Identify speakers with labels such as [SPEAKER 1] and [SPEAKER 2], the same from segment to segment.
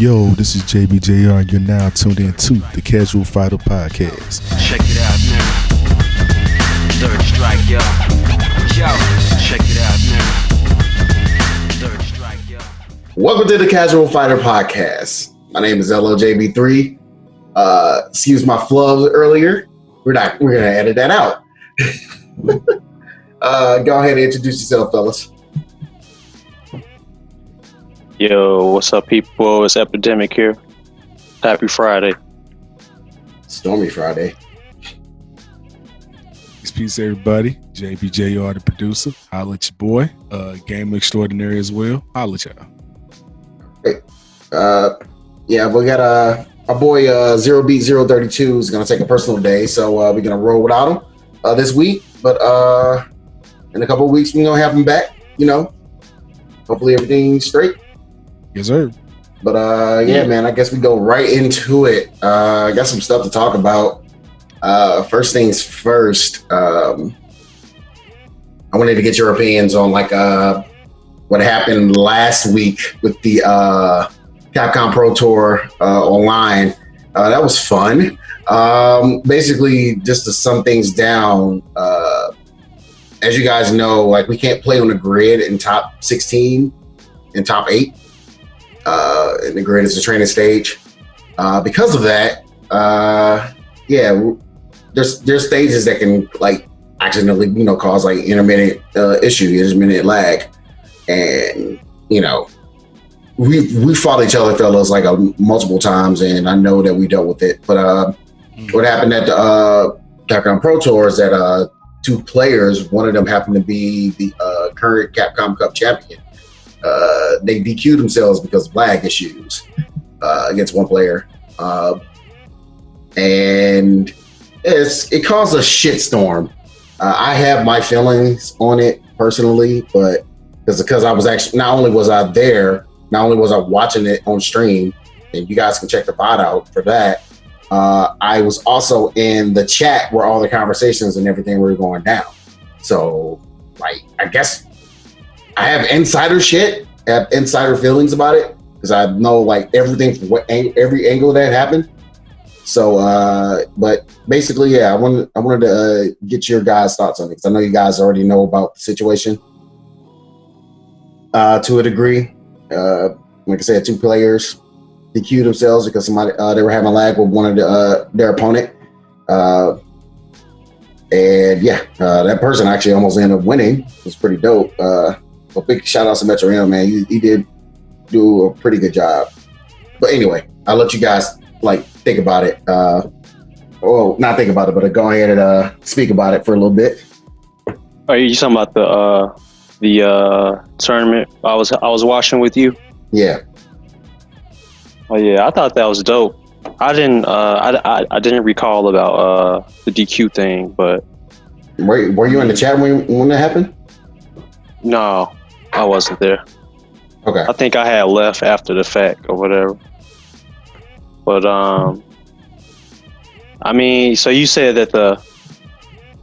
[SPEAKER 1] Yo, this is JBJR, and you're now tuned in to the Casual Fighter Podcast.
[SPEAKER 2] Check it out now. Third strike, yo. Yo, check it out now. Third strike, yo.
[SPEAKER 3] Welcome to the Casual Fighter Podcast. My name is LOJB3. Uh, excuse my flub earlier. We're not. We're gonna edit that out. uh, go ahead and introduce yourself, fellas.
[SPEAKER 4] Yo, what's up, people? It's Epidemic here. Happy Friday.
[SPEAKER 3] Stormy Friday.
[SPEAKER 1] Peace, peace, everybody. JBJR, the producer. Holla at your boy. Uh, Game Extraordinary as well. Holla at y'all.
[SPEAKER 3] Uh, yeah, we got uh, our boy uh, Zero Beat Zero Thirty Two is gonna take a personal day, so uh, we're gonna roll without him uh, this week. But uh, in a couple of weeks, we're gonna have him back. You know, hopefully everything's straight.
[SPEAKER 1] Yes, sir.
[SPEAKER 3] But uh, yeah, man, I guess we go right into it. Uh, I got some stuff to talk about. Uh, first things first, um, I wanted to get your opinions on like uh, what happened last week with the uh, Capcom Pro Tour uh, online. Uh, that was fun. Um, basically, just to sum things down, uh, as you guys know, like we can't play on the grid in top 16 and top eight uh, and the is the training stage. Uh, because of that, uh, yeah, there's there's stages that can like accidentally you know cause like intermittent uh, issue, intermittent lag, and you know we we fought each other fellas like multiple times, and I know that we dealt with it. But uh, what happened at the uh, Capcom Pro Tour is that uh, two players, one of them happened to be the uh, current Capcom Cup champion uh, they DQ'd themselves because of lag issues uh, against one player, uh, and it's it caused a shitstorm. Uh, I have my feelings on it personally, but because because I was actually not only was I there, not only was I watching it on stream, and you guys can check the bot out for that. Uh, I was also in the chat where all the conversations and everything were going down. So, like, I guess I have insider shit, I have insider feelings about it because I know like everything from what every angle that happened. So, uh, but basically, yeah, I wanted I wanted to uh, get your guys' thoughts on it because I know you guys already know about the situation uh, to a degree. Uh, like I said, two players DQ'd themselves because somebody uh, they were having a lag with one of the, uh, their opponent. Uh, and yeah, uh, that person actually almost ended up winning. It was pretty dope. Uh, but big shout out to Metro M, man. He, he did do a pretty good job. But anyway, I'll let you guys like think about it. Uh, well, not think about it, but go ahead and uh, speak about it for a little bit.
[SPEAKER 4] Are you talking about the uh, the uh, tournament I was I was watching with you?
[SPEAKER 3] Yeah.
[SPEAKER 4] Oh yeah, I thought that was dope. I didn't uh, I, I, I didn't recall about uh, the DQ thing, but
[SPEAKER 3] Were, were you in the chat when, when that happened?
[SPEAKER 4] no, I wasn't there.
[SPEAKER 3] Okay.
[SPEAKER 4] I think I had left after the fact or whatever. But um, I mean, so you said that the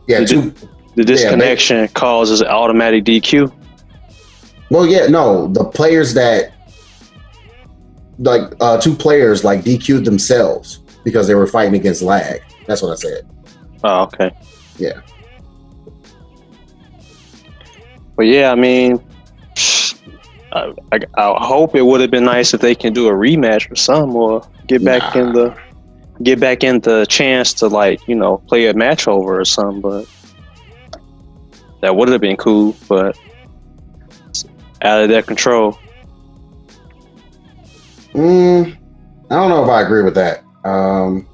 [SPEAKER 3] Yeah.
[SPEAKER 4] Did
[SPEAKER 3] Two,
[SPEAKER 4] the disconnection causes automatic DQ.
[SPEAKER 3] well, yeah, no, the players that like uh, two players like DQ'd themselves because they were fighting against lag. That's what I said.
[SPEAKER 4] Oh, okay.
[SPEAKER 3] Yeah.
[SPEAKER 4] But yeah, I mean, I, I, I hope it would have been nice if they can do a rematch or something, or get back
[SPEAKER 3] Nah.
[SPEAKER 4] in the get back in the chance to like you know play a match over or something. But that would have been cool, but out of their control.
[SPEAKER 3] Mm, I don't know if I agree with that. Um,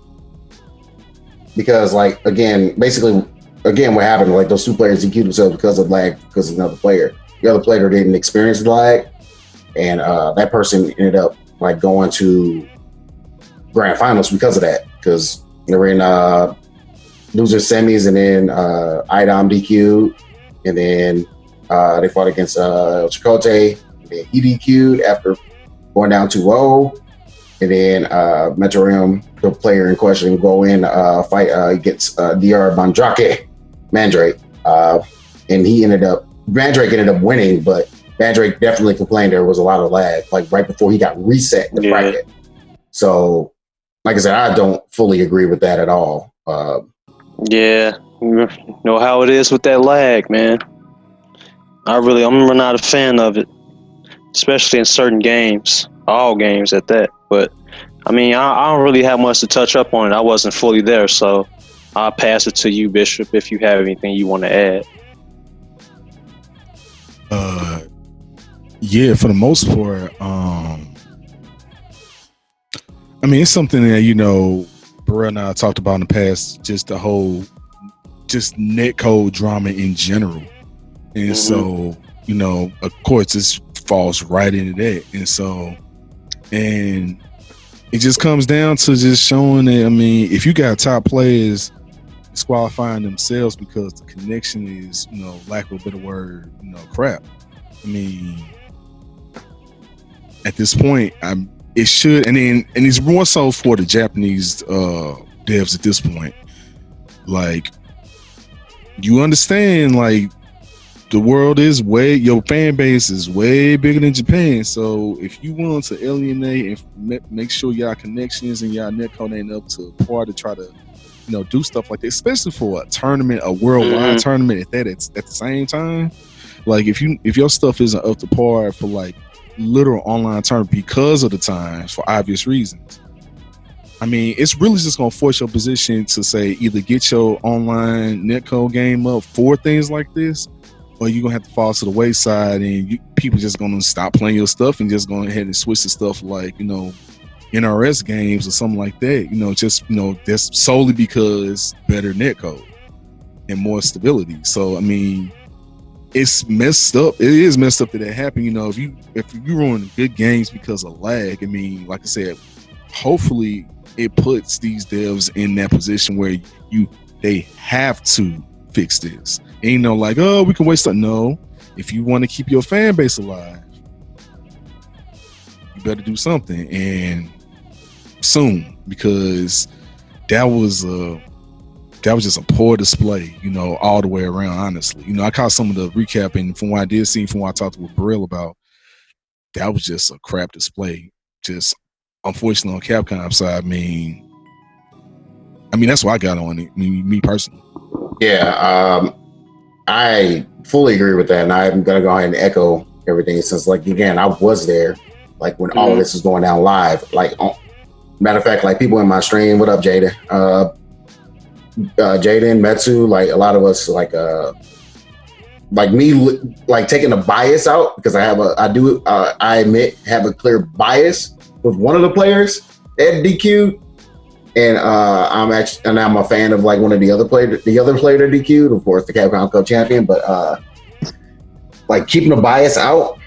[SPEAKER 3] because, like, again, basically, again, what happened? Like, those two players DQ'd themselves because of lag, because of another player. The other player didn't experience lag, and uh, that person ended up like going to grand finals because of that. Because they were in uh, loser semis, and then uh, Idom DQ'd, and then uh, they fought against uh, Chicote. And then he DQ'd after going down 2-0. And then uh, the player in question, go in uh, fight uh, against uh, Dr. Mandrake, Mandrake, uh, and he ended up Mandrake ended up winning, but Mandrake definitely complained there was a lot of lag, like right before he got reset in the
[SPEAKER 4] Yeah.
[SPEAKER 3] bracket. So, like I said, I don't fully agree with that at all. Uh,
[SPEAKER 4] Yeah, you know how it is with that lag, man. I really, I'm not a fan of it, especially in certain games, all games at that. But I mean, I, I don't really have much to touch up on it. I wasn't fully there, so I'll pass it to you, Bishop, if you have anything you want to add.
[SPEAKER 1] Uh, yeah, for the most part, um, I mean, it's something that you know, Burrell and I talked about in the past. Just the whole, just netcode drama in general, and
[SPEAKER 4] Mhm.
[SPEAKER 1] so you know, of course, this falls right into that, and so, and it just comes down to just showing that. I mean, if you got top players disqualifying themselves because the connection is, you know, lack of a better word, you know, crap. I mean, at this point, I'm. It should, and then, and it's more so for the Japanese uh devs at this point. Like, you understand, like, the world is way, your fan base is way bigger than Japan. So if you want to alienate and ma- make sure y'all connections and y'all netcode ain't up to par to try to you know, do stuff like that, especially for a tournament, a worldwide
[SPEAKER 4] Mhm.
[SPEAKER 1] tournament at that it's at the same time. Like if you if your stuff isn't up to par for like literal online term because of the times for obvious reasons. I mean, it's really just gonna force your position to say either get your online netcode game up for things like this, or you're gonna have to fall to the wayside and you, people just gonna stop playing your stuff and just go ahead and switch to stuff like you know NRS games or something like that. You know, just you know, that's solely because better netcode and more stability. So I mean, it's messed up. It is messed up that it happened. You know, if you if you ruin good games because of lag, I mean, like I said, hopefully it puts these devs in that position where you they have to fix this. Ain't no like, oh, we can waste time. No, if you want to keep your fan base alive, you better do something and soon because that was a that was just a poor display, you know, all the way around. Honestly, you know, I caught some of the recap and from what I did see, from what I talked with Brill about, that was just a crap display. Just unfortunately on Capcom side, I mean, I mean that's what I got on it. I mean, me personally.
[SPEAKER 3] Yeah, um, I fully agree with that, and I'm gonna go ahead and echo everything since, like, again, I was there, like when all of
[SPEAKER 4] Mhm.
[SPEAKER 3] this was going down live. Like, on, matter of fact, like people in my stream, what up, Jada? Uh, uh, Jaden, Metsu, like a lot of us, like, uh, like me, like taking the bias out because I have a, I do, uh, I admit, have a clear bias with one of the players, Ed DQ, and uh, I'm actually and I'm a fan of like one of the other player the other player that DQ'd, of course, the Capcom Cup champion. But uh, like keeping the bias out,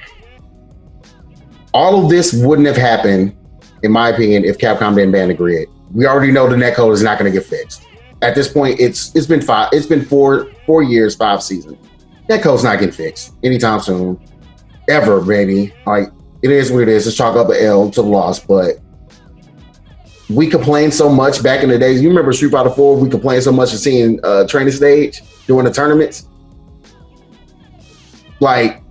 [SPEAKER 3] all of this wouldn't have happened, in my opinion, if Capcom didn't ban the grid. We already know the netcode is not going to get fixed. At this point, it's it's been five, it's been four four years, five seasons. That code's not getting fixed anytime soon, ever, baby. Like it is what it is. Let's chalk up an L to the loss, but we complained so much back in the days. You remember Street Fighter 4? We complained so much of seeing uh training stage during the tournaments. Like,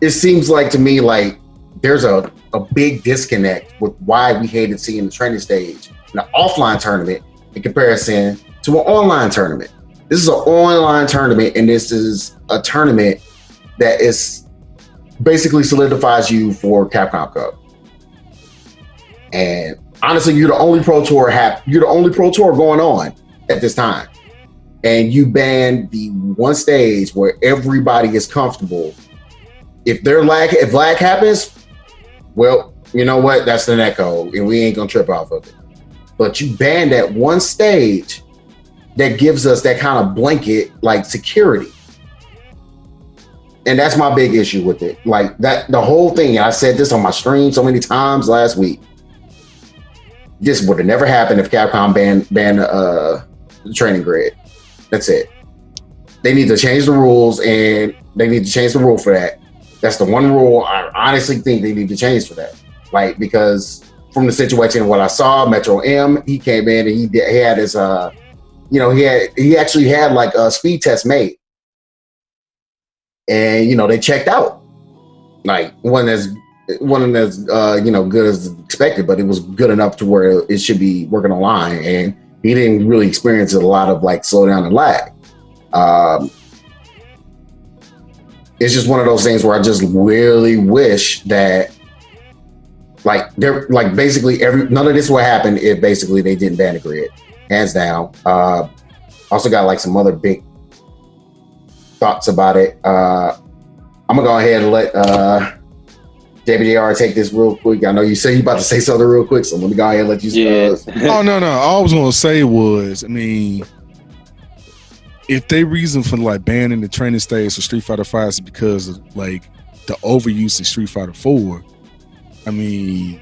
[SPEAKER 3] it seems like to me like there's a, a big disconnect with why we hated seeing the training stage in an offline tournament in comparison to an online tournament. This is an online tournament, and this is a tournament that is basically solidifies you for Capcom Cup. And honestly, you're the only pro tour hap- you're the only pro tour going on at this time. And you ban the one stage where everybody is comfortable. If their lag if lag happens, well, you know what? That's the netcode, and we ain't gonna trip off of it. But you ban that one stage that gives us that kind of blanket like security. And that's my big issue with it. Like that the whole thing, I said this on my stream so many times last week this would have never happened if Capcom banned banned uh, the training grid. That's it. They need to change the rules, and they need to change the rule for that. That's the one rule I honestly think they need to change for that. Like because from the situation what I saw, Metro M, he came in and he did, he had his uh, you know, he had he actually had like a speed test made, and you know they checked out. like one as one that's uh, you know good as expected, but it was good enough to where it should be working online, and he didn't really experience a lot of like slowdown and lag. Um, it's just one of those things where I just really wish that like they're like basically every none of this would happen if basically they didn't ban the grid hands down uh also got like some other big thoughts about it uh i'm gonna go ahead and let uh WJR take this real quick. I know you said you about to say something real quick, so let me go ahead and let you.
[SPEAKER 4] Yeah.
[SPEAKER 1] oh no, no. All I was gonna say was, I mean, if they reason for like banning the training stage for Street Fighter Five is because of like the overuse of Street Fighter Four, I mean,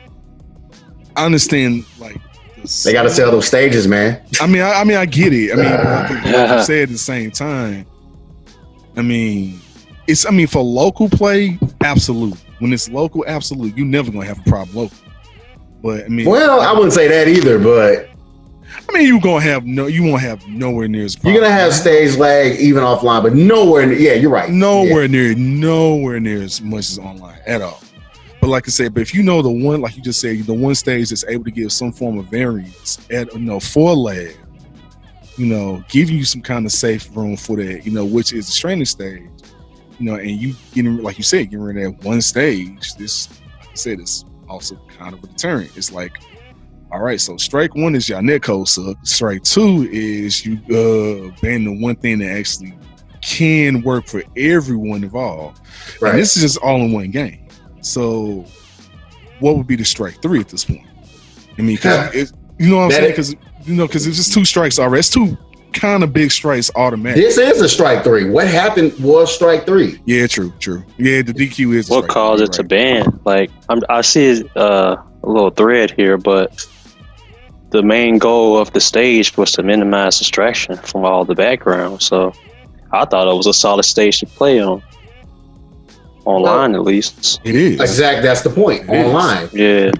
[SPEAKER 1] I understand like the
[SPEAKER 3] They got to sell those stages, man.
[SPEAKER 1] I mean, I, I mean, I get it. I mean, like, like you said at the same time. I mean, it's. I mean, for local play, absolute. When it's local, absolute. You never gonna have a problem local. But I mean,
[SPEAKER 3] Well, I wouldn't say that either, but
[SPEAKER 1] I mean, you gonna have no. You won't have nowhere near as.
[SPEAKER 3] you're gonna have stage lag even offline, but nowhere. near- Yeah, you're right.
[SPEAKER 1] nowhere near, nowhere near as much as online at all. But like I said, but if you know the one, like you just said, the one stage that's able to give some form of variance at you know for lag, you know, give you some kind of safe room for that, you know, which is the training stage, you know, and you getting like you said, getting rid of that one stage. This, like I said, is also kind of a deterrent. It's like, all right, so strike one is your netcode suck. Strike two is you uh ban the one thing that actually can work for everyone involved.
[SPEAKER 3] Right.
[SPEAKER 1] And this is just all in one game. So, what would be the strike three at this point? I mean, 'cause it, you know what I'm
[SPEAKER 3] That
[SPEAKER 1] saying? Because you know, because it's just two strikes already. It's two kind of big strikes automatic.
[SPEAKER 3] This is a strike three. What happened was strike three.
[SPEAKER 1] Yeah, true, true. Yeah, the DQ is.
[SPEAKER 4] what caused
[SPEAKER 1] three,
[SPEAKER 4] it to ban? Like I'm, I see uh, a little thread here, but the main goal of the stage was to minimize distraction from all the background. So I thought it was a solid stage to play on, online at least.
[SPEAKER 1] It is.
[SPEAKER 3] Exact. That's the point.
[SPEAKER 1] It is.
[SPEAKER 3] Online,
[SPEAKER 4] Yeah,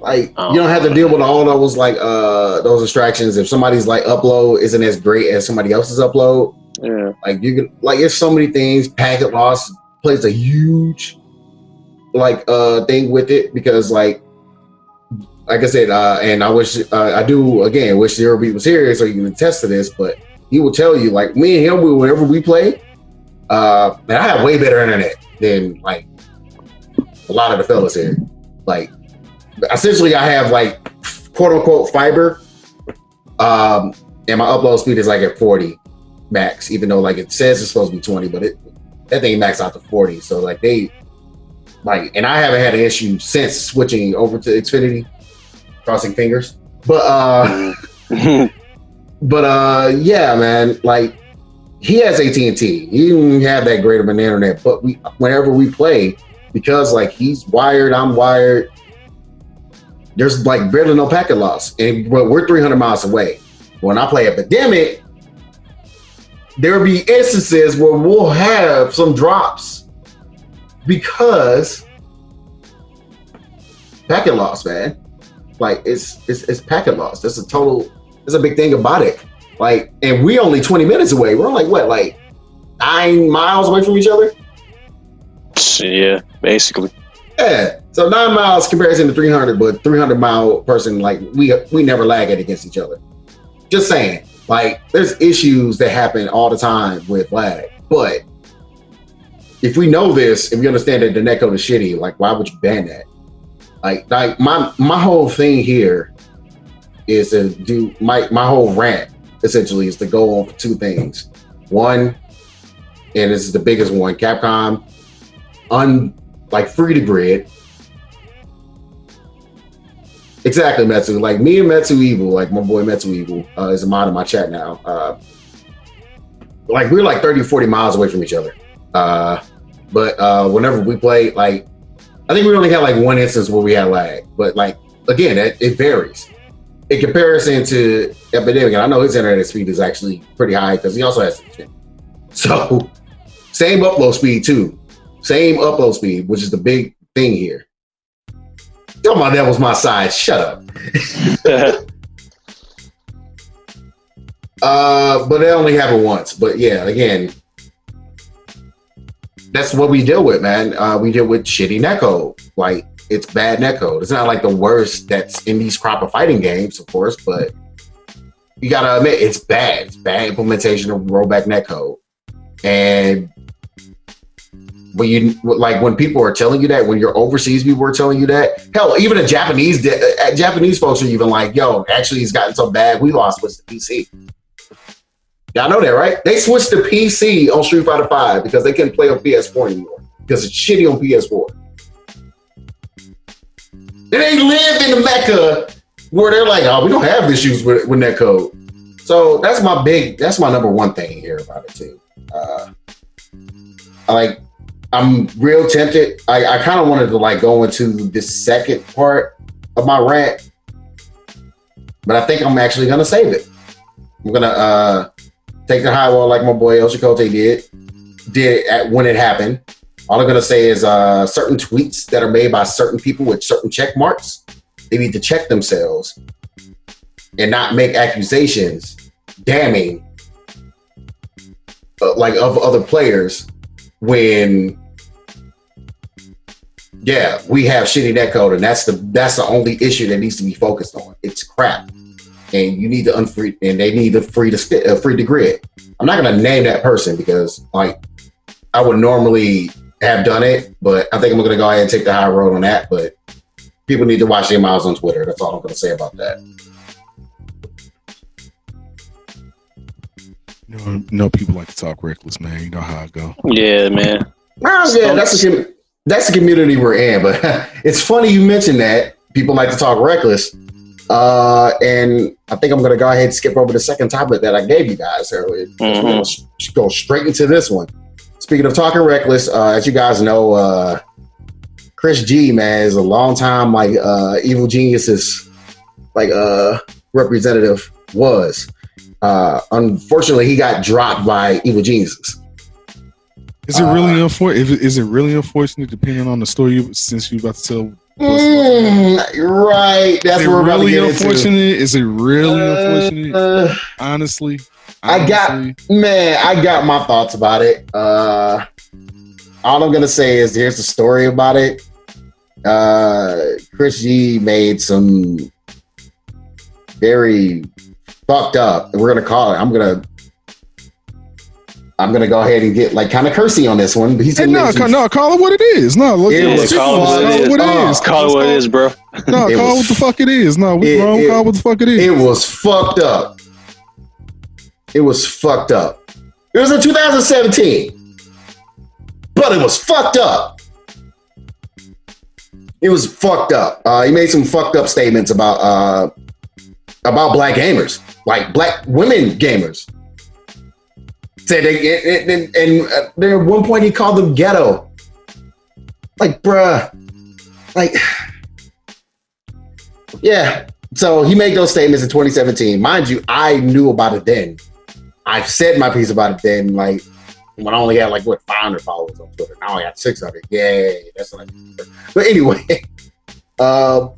[SPEAKER 3] like
[SPEAKER 4] Oh.
[SPEAKER 3] you don't have to deal with all those like uh those distractions. If somebody's like upload isn't as great as somebody else's upload,
[SPEAKER 4] yeah,
[SPEAKER 3] like you can like it's so many things. Packet loss plays a huge like uh thing with it because like like I said, uh, and I wish uh, I do again wish Zero Beat was here so you can attest to this, but he will tell you like me and him we- whenever we play, uh, man, I have way better internet than like a lot of the fellas here. Like essentially, I have like quote unquote fiber, um, and my upload speed is like at forty max, even though like it says it's supposed to be twenty, but it that thing maxed out to forty. So like they like, and I haven't had an issue since switching over to Xfinity. Crossing fingers, but uh, but uh, yeah, man, like he has AT and T. He didn't have that great of an internet, but we whenever we play, because like he's wired, I'm wired. There's like barely no packet loss, and but we're 300 miles away. When I play Epidemic, there'll be instances where we'll have some drops because packet loss, man. Like it's it's, it's packet loss. That's a total. That's a big thing about it. Like, and we only 20 minutes away. We're like what, like nine miles away from each other?
[SPEAKER 4] yeah, basically.
[SPEAKER 3] Yeah. So nine miles comparison to 300, but 300 mile person, like we we never lag it against each other. Just saying, like there's issues that happen all the time with lag, but if we know this, if we understand that the netcode is shitty, like why would you ban that? Like, like my my whole thing here is to do my my whole rant essentially is the goal for two things. One, and this is the biggest one, Capcom un like free to grid. Exactly, Metsu. Like me and Metsu Evil, like my boy Metsu Evil, uh, is a mod in my chat now. Uh, like we're like 30, or 40 miles away from each other. Uh, but uh, whenever we play, like I think we only had like one instance where we had lag. But like again, it, it varies. In comparison to Epidemic, and I know his internet speed is actually pretty high because he also has so same upload speed too. Same upload speed, which is the big thing here. Tell my that was my side. Shut up. Uh, but it only happened once. But yeah, again, that's what we deal with, man. Uh, we deal with shitty netcode. Like it's bad netcode. It's not like the worst that's in these crop of fighting games, of course, but you gotta admit it's bad. It's bad implementation of rollback netcode. And when you like when people are telling you that, when your overseas people are telling you that, hell, even the Japanese uh, Japanese folks are even like, "Yo, actually, it's gotten so bad we lost with the PC." Y'all know that, right? They switched to PC on Street Fighter Five because they couldn't play on PS4 anymore because it's shitty on PS4. They ain't live in the Mecca where they're like, "Oh, we don't have issues with with that code." So that's my big, that's my number one thing here about it too. Uh, I like I'm real tempted. I, I kind of wanted to like go into the second part of my rant, but I think I'm actually gonna save it. I'm gonna uh, take the high wall like my boy El Chicote did did at, when it happened. All I'm gonna say is uh, certain tweets that are made by certain people with certain check marks, they need to check themselves and not make accusations damning uh, like of other players when yeah we have shitty net code and that's the that's the only issue that needs to be focused on. It's crap. And you need to unfree and they need to free the uh, free the grid. I'm not going to name that person because like i would normally have done it but i think i'm going to go ahead and take the high road on that but people need to watch their mouths on twitter that's all i'm going to say about that
[SPEAKER 1] You know, you know, people like to talk reckless, man. You know how I go.
[SPEAKER 4] Yeah, man.
[SPEAKER 3] Well, yeah, that's the, that's the community we're in. But it's funny you mentioned that. People like to talk reckless. Uh, and I think I'm going to go ahead and skip over the second topic that I gave you guys earlier.
[SPEAKER 4] Mhm.
[SPEAKER 3] We're gonna sh- go straight into this one. Speaking of talking reckless, uh, as you guys know, uh, Chris G, man, is a long time like uh, Evil Geniuses like uh, representative was. Uh, unfortunately, he got dropped by Evil Geniuses.
[SPEAKER 1] Is it
[SPEAKER 3] Uh,
[SPEAKER 1] really unfortunate? Is it really unfortunate, depending on the story you since you're about to tell?
[SPEAKER 3] Mm, right, that's
[SPEAKER 1] is
[SPEAKER 3] what we're about to
[SPEAKER 1] really
[SPEAKER 3] get into.
[SPEAKER 1] unfortunate? Is it really unfortunate?
[SPEAKER 3] Uh,
[SPEAKER 1] Honestly,
[SPEAKER 3] I got- man, I got my thoughts about it. Uh, all I'm gonna say is here's the story about it. Uh, Chris G made some very fucked up. We're gonna call it. I'm gonna. I'm gonna go ahead and get like kind of cursy on this one. But he's
[SPEAKER 1] Hey, no, ca- no, call it what it is. No, look,
[SPEAKER 3] It
[SPEAKER 1] let's
[SPEAKER 3] was
[SPEAKER 1] speak
[SPEAKER 4] call it what it is.
[SPEAKER 1] What it.
[SPEAKER 4] Call it what it is, bro.
[SPEAKER 1] No,
[SPEAKER 3] It
[SPEAKER 1] call
[SPEAKER 3] was-
[SPEAKER 1] what the fuck it is. No, we
[SPEAKER 3] It-
[SPEAKER 1] wrong.
[SPEAKER 3] it-
[SPEAKER 1] call what the fuck it is.
[SPEAKER 3] It was fucked up. It was fucked up. It was in 2017, but it was fucked up. It was fucked up. Uh, he made some fucked up statements about uh, about black gamers, like black women gamers. Said they, and, and, and uh, there at one point he called them ghetto. Like, bruh, like, yeah, so he made those statements in 2017. Mind you, I knew about it then. I said my piece about it then, like when I only had like what 500 followers on Twitter. Now I got 600. Yay, that's like. But anyway, um,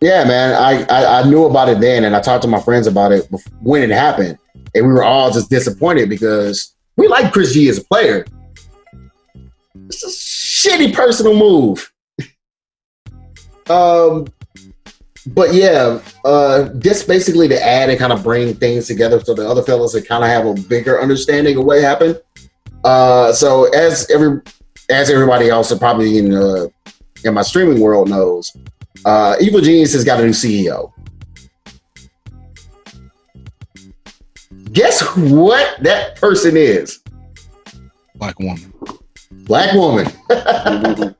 [SPEAKER 3] yeah, man, I, I I knew about it then, and I talked to my friends about it when it happened, and we were all just disappointed because we like Chris G as a player. It's a shitty personal move. um, but yeah, uh, just basically to add and kind of bring things together so the other fellas can kind of have a bigger understanding of what happened. Uh, so as every as everybody else probably in uh, in my streaming world knows, uh, Evil Genius has got a new CEO. Guess what that person is?
[SPEAKER 1] Black woman.
[SPEAKER 3] Black woman.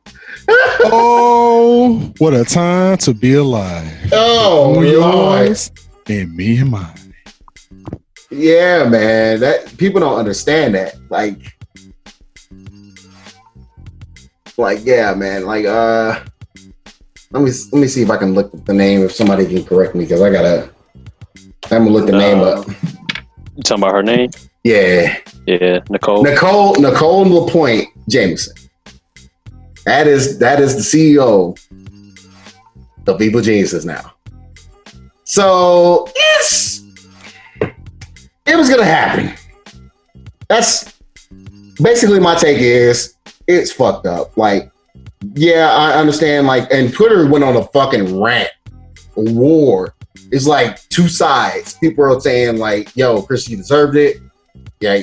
[SPEAKER 1] Oh, what a time to be alive.
[SPEAKER 3] Oh,
[SPEAKER 1] On
[SPEAKER 3] Lord.
[SPEAKER 1] yours and me and mine.
[SPEAKER 3] Yeah, man. That people don't understand that. Like, like, yeah, man. Like, uh, let me let me see if I can look up the name if somebody can correct me because I gotta. I'm gonna look the name
[SPEAKER 4] Uh,
[SPEAKER 3] up.
[SPEAKER 4] You talking about her name?
[SPEAKER 3] Yeah,
[SPEAKER 4] Yeah, Nicole.
[SPEAKER 3] Nicole Nicole Lapointe Jameson. That is that is the CEO of Evil Geniuses now. So yes, it was gonna happen. That's basically my take is it's fucked up. Like, yeah, I understand. Like, and Twitter went on a fucking rant, a war. It's like two sides. People are saying like, "Yo, Chris, you deserved it." Yeah,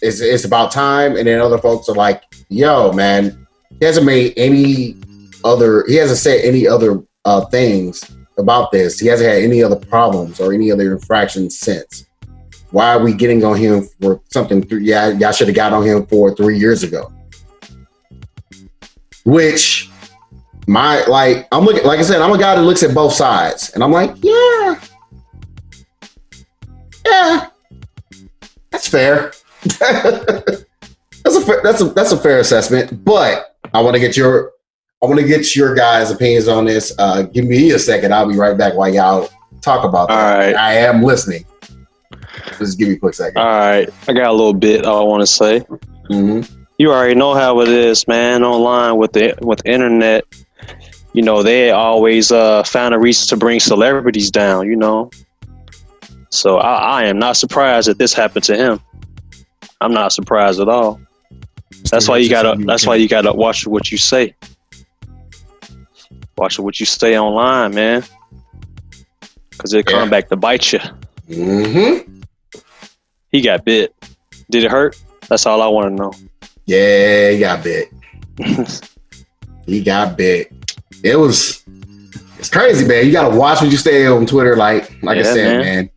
[SPEAKER 3] it's it's about time. And then other folks are like, "Yo, man, he hasn't made any other. He hasn't said any other uh, things about this. He hasn't had any other problems or any other infractions since." Why are we getting on him for something? Th- yeah, y'all should have got on him for three years ago. Which my like, I'm looking. Like I said, I'm a guy that looks at both sides, and I'm like, yeah, yeah, that's fair. that's a that's a that's a fair assessment. But I want to get your I want to get your guys' opinions on this. Uh, give me a second. I'll be right back while y'all talk about that.
[SPEAKER 4] All right.
[SPEAKER 3] I am listening. Just give me a quick second.
[SPEAKER 4] All right, I got a little bit I want to say.
[SPEAKER 3] Mhm.
[SPEAKER 4] You already know how it is, man. Online with the with the internet, you know they always uh, found a reason to bring celebrities down. You know, so I, I am not surprised that this happened to him. I'm not surprised at all. That's why you gotta. That's why you gotta watch what you say. Watch what you say online, man, because it come
[SPEAKER 3] Yeah.
[SPEAKER 4] back to bite you.
[SPEAKER 3] Mhm.
[SPEAKER 4] He got bit. Did it hurt? That's all I want to know.
[SPEAKER 3] Yeah, he got bit. He got bit. It was. It's crazy, man. You gotta watch what you say on Twitter. Like, like I said,
[SPEAKER 4] man.
[SPEAKER 3] man.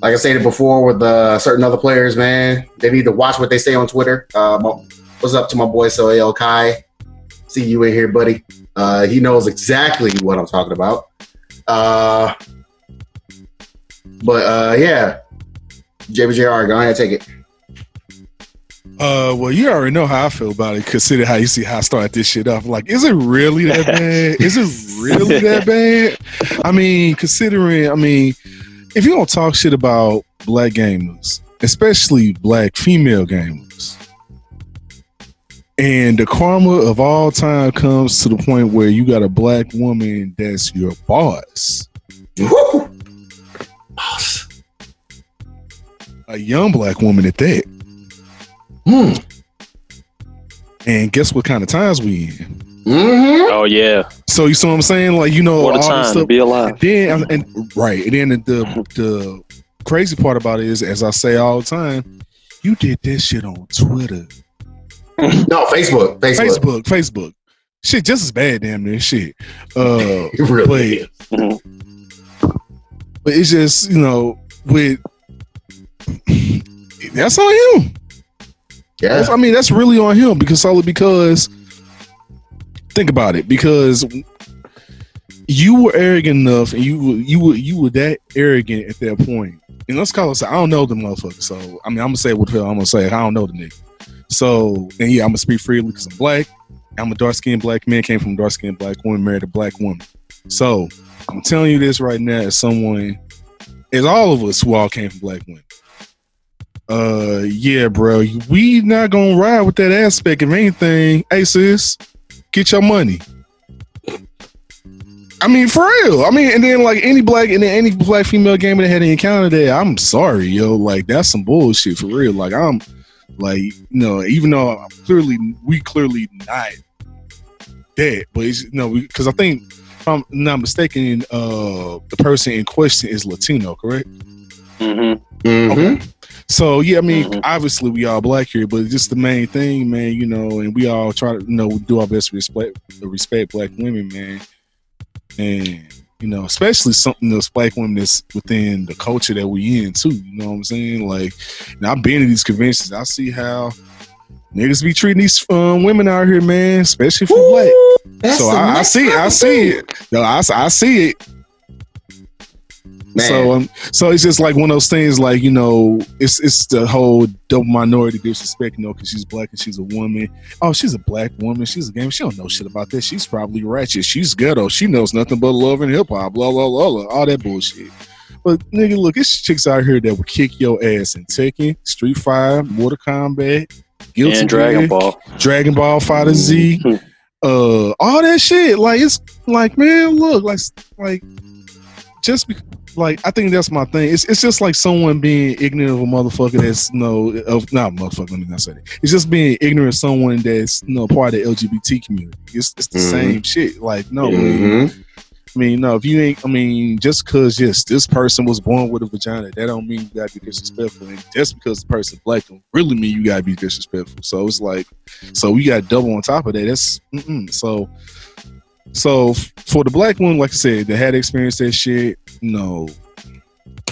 [SPEAKER 3] Like I said it before with uh, certain other players, man. They need to watch what they say on Twitter. Uh, my- what's up to my boy Sohail Kai? See you in here, buddy. Uh, he knows exactly what I'm talking about. Uh, but uh, yeah, JBJR, go ahead, take it.
[SPEAKER 1] Uh, well, you already know how I feel about it. Consider how you see how I start this shit off. Like, is it really that bad? is it really that bad? I mean, considering, I mean, if you don't talk shit about black gamers, especially black female gamers, and the karma of all time comes to the point where you got a black woman that's your boss,
[SPEAKER 3] Woo! Boss.
[SPEAKER 1] a young black woman at that.
[SPEAKER 3] Hmm.
[SPEAKER 1] And guess what kind of times we in?
[SPEAKER 3] Mm-hmm.
[SPEAKER 4] Oh yeah,
[SPEAKER 1] So you see what I'm saying? Like you know
[SPEAKER 4] what a
[SPEAKER 1] all this
[SPEAKER 4] time to
[SPEAKER 1] stuff.
[SPEAKER 4] be alive.
[SPEAKER 1] And then and right, and then the the crazy part about it is, as I say all the time, you did this shit on Twitter,
[SPEAKER 3] No, Facebook. Facebook.
[SPEAKER 1] Facebook, Facebook. Shit, just as bad, damn near shit. Uh,
[SPEAKER 3] It really
[SPEAKER 1] but
[SPEAKER 3] is.
[SPEAKER 1] but it's just you know with that's on him.
[SPEAKER 3] Yeah.
[SPEAKER 1] That's- I mean, that's really on him because solely because think about it because you were arrogant enough and you were you were you were that arrogant at that point. And let's call it I don't know the motherfucker. So I mean I'm gonna say what the hell I'm gonna say. I don't know the nigga. So and yeah, I'm gonna speak freely because I'm black. I'm a dark skinned black man, came from dark skinned black woman, married a black woman. So I'm telling you this right now as someone as all of us who all came from black women. Uh, yeah, bro. We not gonna ride with that aspect. If anything, hey sis, get your money. I mean, for real. I mean, and then like any black and then any black female gamer that had an encounter there, I'm sorry, yo. Like that's some bullshit for real. Like I'm, like you know, even though I'm clearly we clearly not that, but it's you know because I think if I'm not mistaken, uh, the person in question is Latino, correct?
[SPEAKER 4] hmm
[SPEAKER 3] Mm-hmm.
[SPEAKER 1] So yeah, I mean,
[SPEAKER 4] Mhm.
[SPEAKER 1] obviously we all black here, but just the main thing, man, you know, and we all try to, you know, do our best to respect respect black women, man, and you know, especially something that's black women that's within the culture that we in too. You know what I'm saying? Like, now I've been to these conventions, I see how niggas be treating these um, women out here, man, especially for black. so I, I see, it, I see it. No, I, I see it.
[SPEAKER 3] Man.
[SPEAKER 1] So um, so it's just like one of those things, like you know, it's it's the whole double minority disrespect, you know, because she's black and she's a woman. Oh, she's a black woman. She's a gamer. She don't know shit about this. She's probably ratchet. She's ghetto. She knows nothing but love and hip hop. Blah blah blah blah. All that bullshit. But nigga, look, it's chicks out here that will kick your ass in Tekken, Street Fighter, Mortal Kombat, Guilty
[SPEAKER 4] and Dragon Ball.
[SPEAKER 1] Dragon Ball Fighter Z
[SPEAKER 4] Mhm.
[SPEAKER 1] uh all that shit like it's like man look like like just be, like I think that's my thing. It's it's just like someone being ignorant of a motherfucker that's know of not motherfucker. Let me not say that. It's just being ignorant of someone that's you know part of the LGBT community. It's it's the
[SPEAKER 3] Mhm.
[SPEAKER 1] same shit. Like no, man.
[SPEAKER 3] Mhm.
[SPEAKER 1] I mean no. If you ain't, I mean, just because yes, this person was born with a vagina, that don't mean you gotta be disrespectful. And just because the person black, don't really mean you gotta be disrespectful. So it's like, so we got double on top of that. That's mm-mm. so. So for the black one, like I said, that had experienced that shit, no.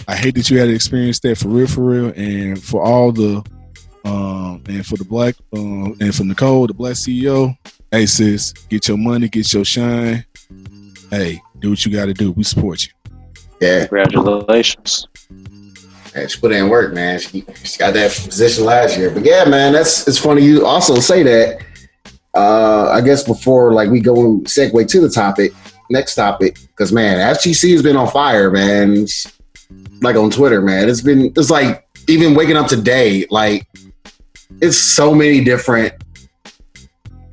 [SPEAKER 1] I hate that you had to experience that for real, for real. And for all the um and for the black um and for Nicole, the black CEO, hey sis, get your money, get your shine. Hey, do what you gotta do. We support you.
[SPEAKER 3] Yeah,
[SPEAKER 4] Congratulations.
[SPEAKER 3] yeah, she put in work, man. She, she got that position last year. But yeah, man, that's it's funny you also say that. Uh, I guess before like we go segue to the topic, next topic, because man, FGC has been on fire, man. Like on Twitter, man. It's been it's like even waking up today, like it's so many different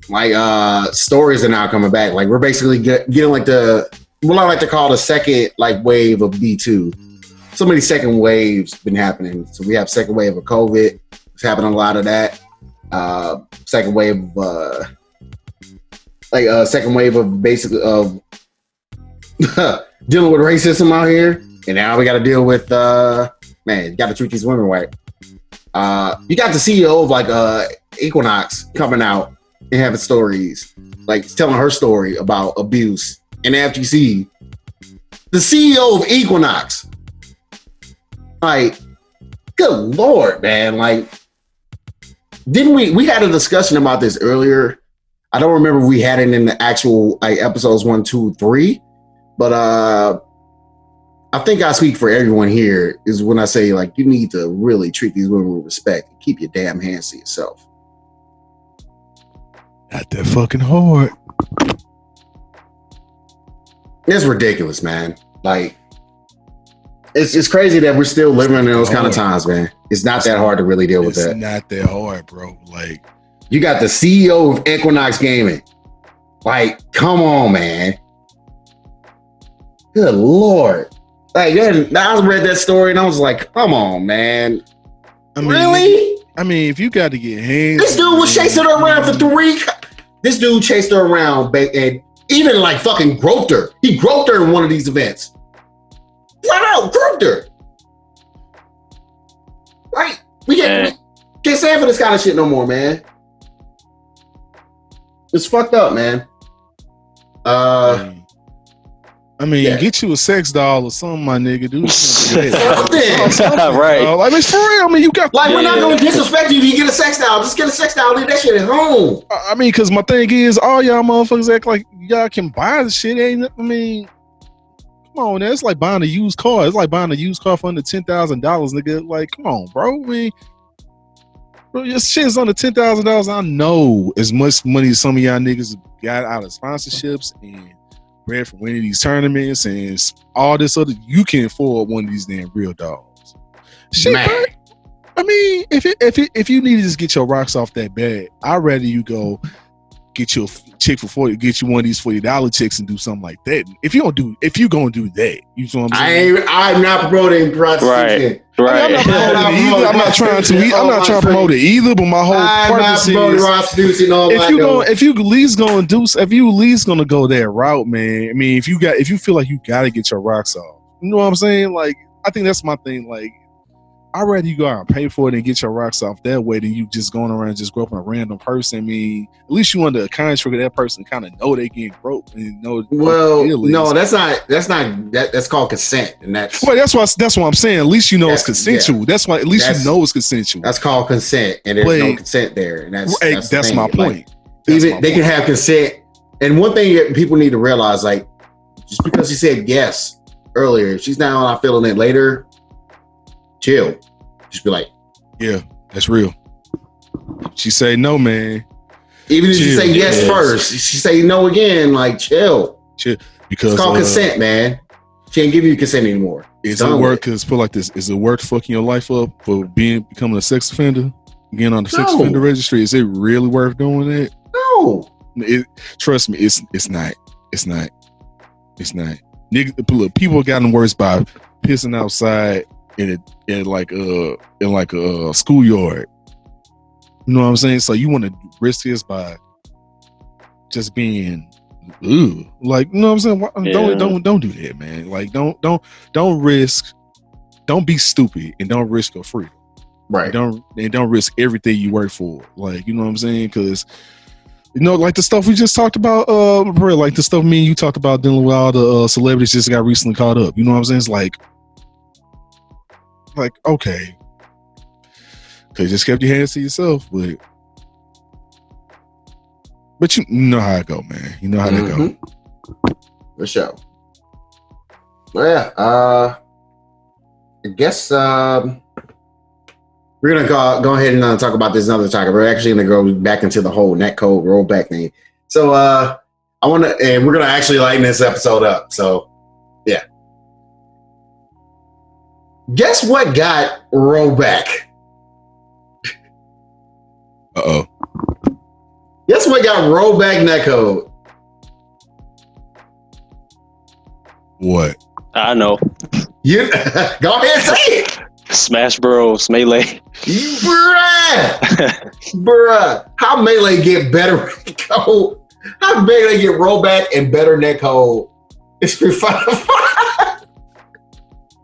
[SPEAKER 3] like uh stories are now coming back. Like we're basically get, getting like the what I like to call the second like wave of Me Too. So many second waves been happening. So we have second wave of COVID. It's happening a lot of that. Uh second wave of uh like uh second wave of basically of dealing with racism out here. And now we gotta deal with uh man, you gotta treat these women right. Uh you got the CEO of like uh Equinox coming out and having stories, like telling her story about abuse and FGC. The CEO of Equinox. Like, good lord, man. Like, didn't we we had a discussion about this earlier? I don't remember if we had it in the actual like episodes one, two, three, but uh I think I speak for everyone here is when I say like you need to really treat these women with respect and keep your damn hands to yourself.
[SPEAKER 1] Not that fucking hard.
[SPEAKER 3] It's ridiculous, man. Like it's it's crazy that we're still living in those kind of times, man. It's not that hard to really deal with that.
[SPEAKER 1] It's not that hard, bro. Like
[SPEAKER 3] You got the CEO of Equinox Gaming. Like, come on, man. Good lord. Like, I read that story and I was like, come on, man.
[SPEAKER 1] I mean,
[SPEAKER 3] really?
[SPEAKER 1] I mean, if you got to get hands,
[SPEAKER 3] This dude was chasing her around for three. This dude chased her around and even like fucking groped her. He groped her in one of these events. Flat out groped her. Right? We can't,
[SPEAKER 4] Man.
[SPEAKER 3] we can't stand for this kind of shit no more, man. It's fucked up, man. Uh,
[SPEAKER 1] I mean,
[SPEAKER 3] Yeah.
[SPEAKER 1] get you a sex doll or something, my nigga. Do something.
[SPEAKER 3] Something.
[SPEAKER 4] right.
[SPEAKER 1] Uh, like it's for real. I mean, you got.
[SPEAKER 3] like we're not gonna disrespect you if you get a sex doll. Just get a sex doll. Leave that shit at home.
[SPEAKER 1] I mean, because my thing is, all y'all motherfuckers act like y'all can buy the shit. Ain't it? I mean, come on, man. It's like buying a used car. It's like buying a used car for under ten thousand dollars, nigga. Like, come on, bro. I mean, bro, your shit's under ten thousand dollars. I know as much money as some of y'all niggas got out of sponsorships and bread from winning these tournaments and all this other. You can afford one of these damn RealDolls. Shit,
[SPEAKER 3] Man.
[SPEAKER 1] bro. I mean, if it, if it, if you need to just get your rocks off that bed, I'd rather you go get you a chick for forty, get you one of these forty dollar chicks and do something like that. If you don't do, if you gonna do that, you know what I'm
[SPEAKER 3] I
[SPEAKER 1] saying?
[SPEAKER 3] ain't. I'm not promoting prostitution.
[SPEAKER 1] I mean, I'm not
[SPEAKER 4] Right.
[SPEAKER 1] promoting either. I'm not trying to. I'm not trying to promote it either. But my whole
[SPEAKER 3] I'm not
[SPEAKER 1] purpose
[SPEAKER 3] promoting
[SPEAKER 1] is
[SPEAKER 3] prostitution. All
[SPEAKER 1] if you
[SPEAKER 3] know.
[SPEAKER 1] go, if you at least gonna do, if you at least gonna go that route, man. I mean, if you got, if you feel like you gotta get your rocks off, you know what I'm saying? Like, I think that's my thing. Like, I'd rather you go out and pay for it and get your rocks off that way than you just going around just groping a random person. I mean, at least you under a contract with that person, kind of know they getting groped and know.
[SPEAKER 3] well, no, that's not. That's not. That, that's called consent, and that's
[SPEAKER 1] Well, that's why. That's what I'm saying. At least you know it's consensual. That's why. At least
[SPEAKER 3] That's-
[SPEAKER 1] you know it's consensual.
[SPEAKER 3] that's called consent, and there's no consent there, and that's
[SPEAKER 1] Right,
[SPEAKER 3] that's,
[SPEAKER 1] that's my
[SPEAKER 3] Like,
[SPEAKER 1] point. That's
[SPEAKER 3] even
[SPEAKER 1] my
[SPEAKER 3] they can have consent, and one thing that people need to realize, like, just because she said yes earlier, she's now not feeling it later, chill. Just be like,
[SPEAKER 1] Yeah, that's real. She say no, man.
[SPEAKER 3] even if she
[SPEAKER 1] Chill.
[SPEAKER 3] say yes
[SPEAKER 1] Yes.
[SPEAKER 3] first, she say no again, like chill. Chill.
[SPEAKER 1] Because
[SPEAKER 3] It's called
[SPEAKER 1] uh,
[SPEAKER 3] consent, man. She ain't give you consent anymore.
[SPEAKER 1] Is
[SPEAKER 3] Done
[SPEAKER 1] it
[SPEAKER 3] with
[SPEAKER 1] worth? Cause put like this: Is it worth fucking your life up for being becoming a sex offender, getting on the sex offender registry? Is it really worth doing that?
[SPEAKER 3] No.
[SPEAKER 1] It, trust me, it's it's not. It's not. It's not. nigga, look, people gotten worse by pissing outside in a, in like a in like a schoolyard. You know what I'm saying? So you want to risk this by just being ooh, like you know what I'm saying? Why-
[SPEAKER 4] Yeah.
[SPEAKER 1] Don't don't don't do that, man. Like don't don't don't risk. Don't be stupid and don't risk your freedom.
[SPEAKER 3] Right.
[SPEAKER 1] And don't and don't risk everything you work for. Like you know what I'm saying? Because you know, like the stuff we just talked about, uh, bro, like the stuff me and you talked about dealing with all the uh, celebrities just got recently caught up. You know what I'm saying? It's like, like okay, cause you just kept your hands to yourself, but but you know how it go, man. You know how that go.
[SPEAKER 3] Mhm. For sure. Well, yeah. Uh, I guess um, we're gonna go, go ahead and uh, talk about this another topic. We're actually gonna go back into the whole net code rollback thing. So uh, I want to, and we're gonna actually lighten this episode up. So Guess what got roll back?
[SPEAKER 1] Uh oh.
[SPEAKER 3] Guess what got rollback netcode?
[SPEAKER 1] What?
[SPEAKER 4] I know.
[SPEAKER 3] You go ahead and say it.
[SPEAKER 4] Smash Bros. Melee.
[SPEAKER 3] Bruh, bruh. How melee get better netcode? How melee get rollback and better netcode? It's Street Fighter Five.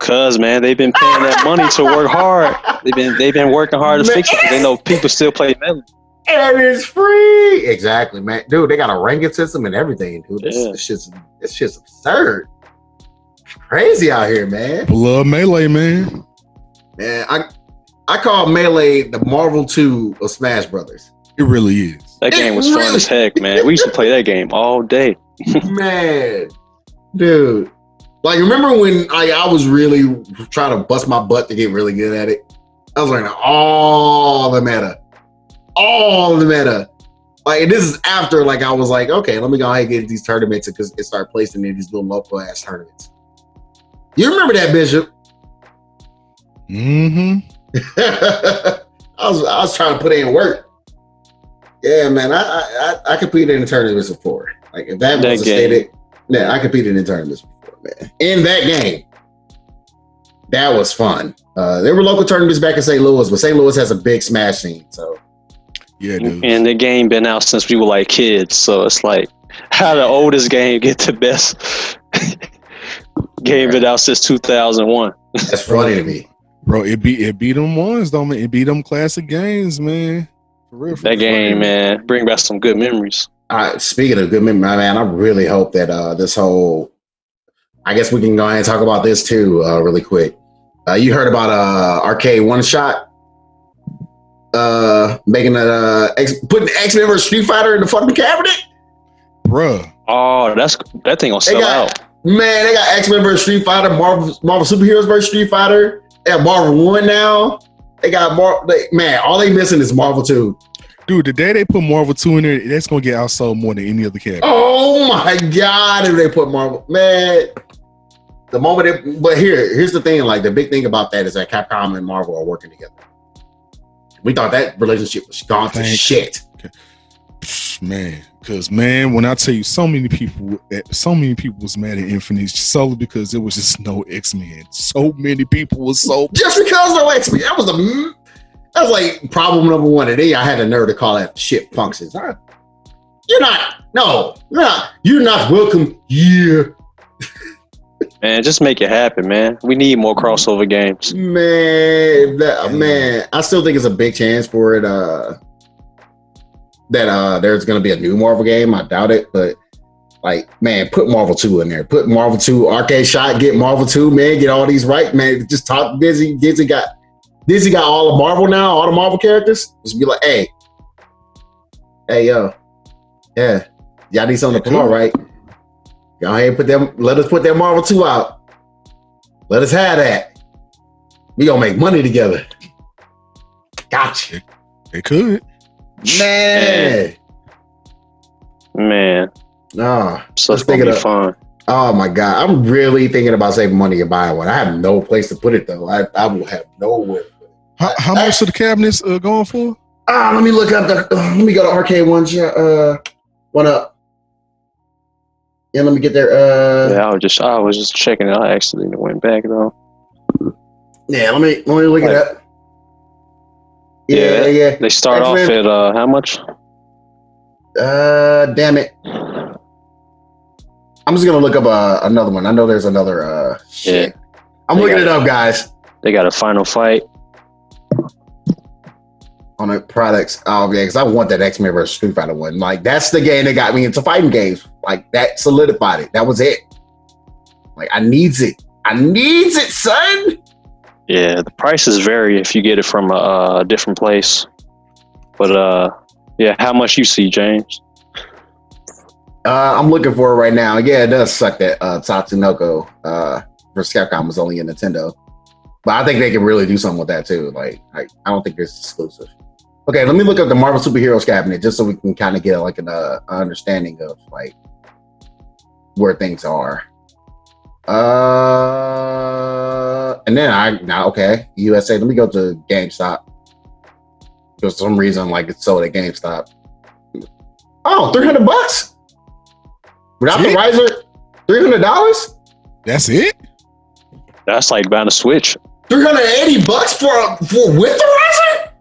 [SPEAKER 4] Cause man, they've been paying that money to work hard. They've been they've been working hard to fix it they know people still play Melee.
[SPEAKER 3] and it's free. Exactly, man. Dude, they got a ranking system and everything, dude. This,
[SPEAKER 4] Yeah.
[SPEAKER 3] this shit's this shit's absurd. Crazy out here, man.
[SPEAKER 1] Blood melee, man.
[SPEAKER 3] Man, I I call Melee the Marvel 2 of Smash Brothers.
[SPEAKER 1] It really is.
[SPEAKER 4] That
[SPEAKER 3] It
[SPEAKER 4] game was fun as heck, man. We used to play that game all day.
[SPEAKER 3] man, dude. Like, remember when I, I was really trying to bust my butt to get really good at it? I was learning all the meta, all the meta. Like, and this is after, like, I was like, okay, let me go ahead and get these tournaments because it started placing me in these little local ass tournaments. You remember that, Bishop?
[SPEAKER 1] Mm-hmm.
[SPEAKER 3] I was I was trying to put in work. Yeah, man, I I, I, I competed in tournaments before. Like if that,
[SPEAKER 4] That
[SPEAKER 3] was a
[SPEAKER 4] game.
[SPEAKER 3] stated, yeah, I competed in tournaments before, man. In that game, that was fun. Uh, there were local tournaments back in St. Louis, but St. Louis has a big smash scene. So
[SPEAKER 1] Yeah, dude.
[SPEAKER 4] And the game been out since we were like kids, so it's like how the oldest game get the best game been out since 2001.
[SPEAKER 3] that's funny to me.
[SPEAKER 1] Bro, it beat it beat them ones though, man. It beat them classic games, man. For real, for
[SPEAKER 4] That
[SPEAKER 1] real.
[SPEAKER 4] game, man, bring back some good memories.
[SPEAKER 3] Uh, speaking of good memory, man, I really hope that uh, this whole. I guess we can go ahead and talk about this too, uh, really quick. Uh, you heard about uh, arcade one shot, uh, making a uh, X, putting X Men vs Street Fighter in the fucking cabinet.
[SPEAKER 1] Bruh.
[SPEAKER 4] Oh, that's that thing gonna sell
[SPEAKER 3] got-
[SPEAKER 4] out.
[SPEAKER 3] Man, they got X Men vs Street Fighter, Marvel Marvel superheroes versus Street Fighter. They have Marvel One now. They got more. They, man, all they missing is Marvel Two.
[SPEAKER 1] Dude, the day they put Marvel 2 in there, that's gonna get outsold more than any other cabinet.
[SPEAKER 3] Oh my god! If they put Marvel, man, the moment. It, but here, here's the thing. Like the big thing about that is that Capcom and Marvel are working together. We thought that relationship was gone to shit.
[SPEAKER 1] Man, because man, when I tell you so many people so many people was mad at Infinite solely because there was just no X-Men. So many people was so
[SPEAKER 3] Just because no X Men, that was the that was like problem number one. Today, I had the nerve to call that shit functions. Huh? You're not. No, you're not. You're not welcome here,
[SPEAKER 4] Man, just make it happen, man. We need more crossover games.
[SPEAKER 3] man. That, man, I still think it's a big chance for it. Uh, that uh, there's gonna be a new Marvel game. I doubt it, but like, man, put Marvel Two in there. Put Marvel Two arcade shot. Get Marvel Two, man. Get all these right, man. Just talk Disney. Disney got Disney got all of Marvel now. All the Marvel characters. Just be like, hey, hey, yo, yeah, y'all need something to promote, right? Go ahead and put them. Let us put that Marvel Two out. Let us have that. We gonna make money together. Gotcha,
[SPEAKER 1] they could.
[SPEAKER 3] man.
[SPEAKER 4] Man,
[SPEAKER 3] Nah.
[SPEAKER 4] so it's
[SPEAKER 3] Let's think
[SPEAKER 4] gonna
[SPEAKER 3] it
[SPEAKER 4] be
[SPEAKER 3] up.
[SPEAKER 4] fun.
[SPEAKER 3] Oh my god, I'm really thinking about saving money and buying one. I have no place to put it though. I, I will have nowhere. to.
[SPEAKER 1] How, how much are the cabinets uh, going for?
[SPEAKER 3] Ah, let me look up the. uh, let me go to arcade one. sh- Uh, one up. Yeah, let me get there. Uh,
[SPEAKER 4] Yeah, I was just I was just checking it. I accidentally went back though.
[SPEAKER 3] yeah. Let me let me look it up. Yeah,
[SPEAKER 4] Yeah.
[SPEAKER 3] yeah.
[SPEAKER 4] They start off
[SPEAKER 3] X-Men-
[SPEAKER 4] at uh how much?
[SPEAKER 3] Uh, damn it. I'm just gonna look up uh, another one. I know there's another. Uh, shit. I'm
[SPEAKER 4] They
[SPEAKER 3] looking it up, guys.
[SPEAKER 4] They got a final fight.
[SPEAKER 3] On the products. Oh yeah, because I want that X Men versus Street Fighter one. Like that's the game that got me into fighting games. Like that solidified it. That was it. Like I needs it. I needs it, son.
[SPEAKER 4] Yeah, the prices vary if you get it from a, a different place. But uh, yeah, how much you see, James?
[SPEAKER 3] Uh, I'm looking for it right now. Yeah, it does suck that uh, Tatsunoko uh, versus Capcom was only in Nintendo, but I think they can really do something with that too. Like, I, I don't think it's exclusive. Okay, let me look up the Marvel Superheroes cabinet just so we can kind of get like an uh, understanding of like where things are. Uh, and then I now okay USA. Let me go to GameStop. For some reason, like it's sold at GameStop. Oh, 300 bucks without the riser. Three hundred dollars.
[SPEAKER 1] That's it.
[SPEAKER 4] That's like buying a Switch.
[SPEAKER 3] Three hundred eighty bucks for for with the riser.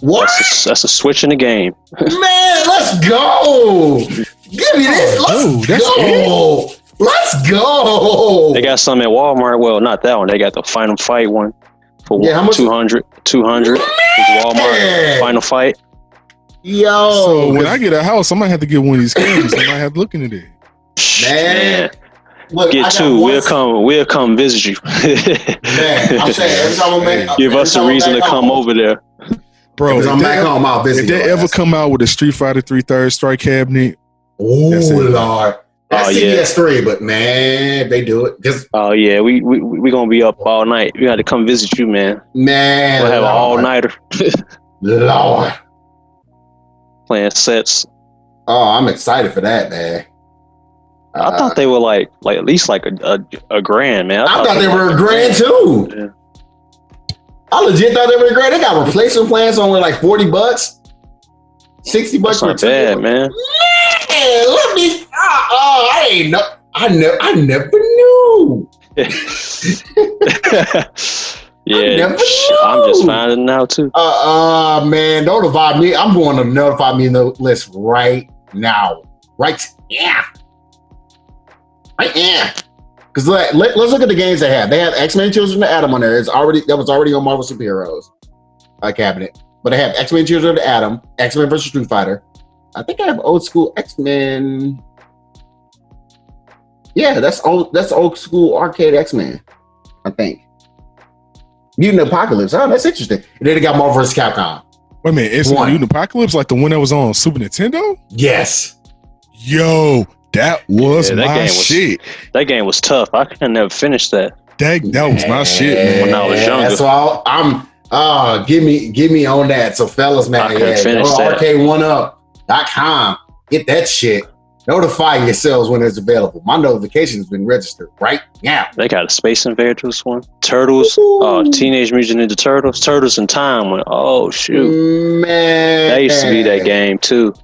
[SPEAKER 3] What?
[SPEAKER 4] That's a, that's a Switch in the game.
[SPEAKER 3] Man, let's go. Give me this. Oh, let's
[SPEAKER 1] Oh, that's
[SPEAKER 3] go. Let's go.
[SPEAKER 4] They got some at Walmart. Well, not that one. They got the Final Fight one for
[SPEAKER 3] Yeah, how much-
[SPEAKER 4] 200. 200. Walmart
[SPEAKER 3] Man.
[SPEAKER 4] Final Fight.
[SPEAKER 3] Yo.
[SPEAKER 1] so when I get a house, I might have to get one of these cameras. I might have to look into it.
[SPEAKER 3] Man. Look,
[SPEAKER 4] Get
[SPEAKER 3] got
[SPEAKER 4] two. We'll come. We'll come visit you.
[SPEAKER 3] Man, I'm saying every time I'm back,
[SPEAKER 4] Give
[SPEAKER 3] every
[SPEAKER 4] us
[SPEAKER 3] time
[SPEAKER 4] a
[SPEAKER 3] I'm
[SPEAKER 4] reason to come
[SPEAKER 3] home,
[SPEAKER 4] over there.
[SPEAKER 1] Bro,
[SPEAKER 3] Because
[SPEAKER 1] if
[SPEAKER 3] I'm
[SPEAKER 1] they,
[SPEAKER 3] back
[SPEAKER 1] ever,
[SPEAKER 3] home, I'll visit
[SPEAKER 1] if they ever come out with a Street Fighter Three Third Strike cabinet,
[SPEAKER 3] Oh
[SPEAKER 1] That's it.
[SPEAKER 3] Lord. That's
[SPEAKER 4] Oh, yeah.
[SPEAKER 3] CES3, but man, they do it. Just
[SPEAKER 4] Oh yeah, we we we gonna be up all night. We got to come visit you, man.
[SPEAKER 3] man,
[SPEAKER 4] We'll have an all nighter
[SPEAKER 3] Lord.
[SPEAKER 4] playing sets.
[SPEAKER 3] Oh, I'm excited for that, man.
[SPEAKER 4] I
[SPEAKER 3] Uh,
[SPEAKER 4] thought they were like like at least like a a, a grand, man.
[SPEAKER 3] I thought they were a grand too. I legit thought they were grand. They got replacement plans on like 40 bucks, 60 bucks
[SPEAKER 4] That's
[SPEAKER 3] for
[SPEAKER 4] not
[SPEAKER 3] two.
[SPEAKER 4] bad, man.
[SPEAKER 3] Man, let me. Oh, oh, I ain't know. I never. I never knew.
[SPEAKER 4] yeah, I'm just finding out too.
[SPEAKER 3] Uh, uh, man, notify me. I'm going to notify me in the list right now. Right, yeah, right, yeah. Because let, let, us look at the games they have. They have X Men: Children of the Atom on there. It's already that was already on Marvel Superheroes uh, cabinet. But they have X Men: Children of the Atom, X Men versus Street Fighter. I think I have old school X Men. Yeah, that's old. That's old school arcade X Men. I think. Mutant Apocalypse. Oh, that's interesting. And then they got Marvel vs. Capcom.
[SPEAKER 1] wait a minute, it's
[SPEAKER 3] One.
[SPEAKER 1] Mutant Apocalypse, like the one that was on Super Nintendo.
[SPEAKER 3] Yes.
[SPEAKER 1] Yo, that was
[SPEAKER 4] Yeah, that
[SPEAKER 1] my
[SPEAKER 4] game was-
[SPEAKER 1] shit.
[SPEAKER 4] That game was tough. I could have never finish that.
[SPEAKER 1] That that was my shit, man.
[SPEAKER 4] When I was younger.
[SPEAKER 3] That's why I'm. Uh, give me, give me on that. So, fellas, man,
[SPEAKER 4] I couldn't
[SPEAKER 3] yeah,
[SPEAKER 4] finish
[SPEAKER 3] go to
[SPEAKER 4] that.
[SPEAKER 3] arcade1up.com. Get that shit. Notify yourselves when it's available. My notification's been registered right now.
[SPEAKER 4] They got a Space Invaders one, Turtles,
[SPEAKER 3] Ooh.
[SPEAKER 4] uh, Teenage Mutant Ninja Turtles, Turtles in Time. One. Oh shoot,
[SPEAKER 3] Man,
[SPEAKER 4] that used to be that game too.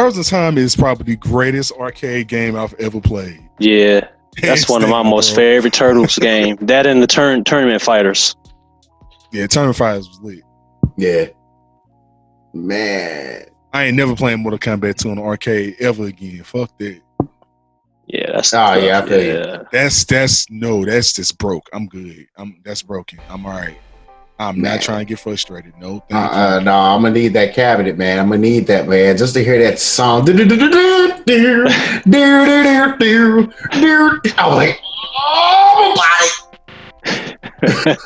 [SPEAKER 1] Turtles in Time is probably the greatest arcade game I've ever played.
[SPEAKER 4] Yeah, that's one of my most favorite Turtles game. That and the turn tournament fighters.
[SPEAKER 1] Yeah, Tournament Fighters was lit.
[SPEAKER 3] Yeah, man.
[SPEAKER 1] I ain't never playing Mortal Kombat 2 on the arcade ever again. Fuck that.
[SPEAKER 4] Yeah, that's.
[SPEAKER 3] Oh, yeah, I
[SPEAKER 4] yeah.
[SPEAKER 1] That's that's no, that's just broke. I'm good. I'm that's broken. I'm all right. I'm
[SPEAKER 3] man.
[SPEAKER 1] not trying to get frustrated. No,
[SPEAKER 3] uh, uh, no, I'm gonna need that cabinet, man. I'm gonna need that, man, just to hear that song. I was like, oh my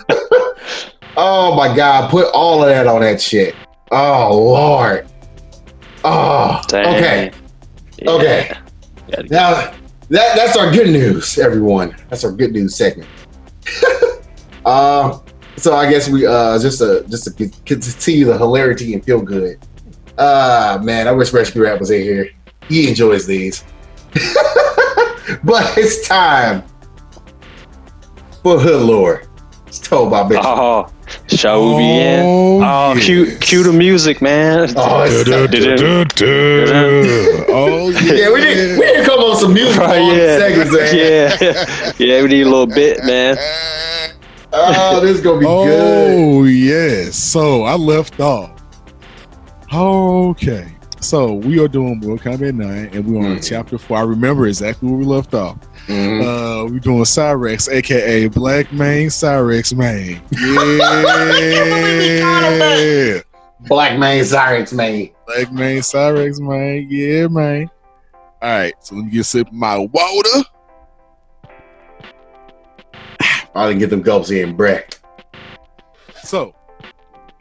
[SPEAKER 3] oh my god, put all of that on that shit. Oh lord. Oh,
[SPEAKER 4] Dang.
[SPEAKER 3] okay,
[SPEAKER 4] yeah.
[SPEAKER 3] okay. Now that that's our good news, everyone. That's our good news segment. um. uh, so I guess we uh just to just to continue the hilarity and feel good. Uh man, I wish Rescue Rap was in here. He enjoys these. but it's time for Hood Lore. told my bitch.
[SPEAKER 4] Oh, show me in. Oh, cue, cue the music, man.
[SPEAKER 3] Oh, it's-
[SPEAKER 1] Oh yeah.
[SPEAKER 3] yeah, we didn't we didn't come on some music
[SPEAKER 4] Right, yeah.
[SPEAKER 3] segments, man.
[SPEAKER 4] Yeah, yeah, we need a little bit, man.
[SPEAKER 3] Oh, this is gonna be good.
[SPEAKER 1] Oh yes. So I left off. Okay. So we are doing Mortal Kombat 9 and we're on
[SPEAKER 3] Mm.
[SPEAKER 1] chapter four. I remember exactly where we left off.
[SPEAKER 3] Mhm.
[SPEAKER 1] Uh we're doing Cyrax, aka Black Main Cyrax Main. Yeah.
[SPEAKER 3] Black man, Cyrax man.
[SPEAKER 1] Black Main Cyrax Main. Yeah, man. All right, so let me get a sip of my water.
[SPEAKER 3] I didn't get them gulps in, Brett.
[SPEAKER 1] So,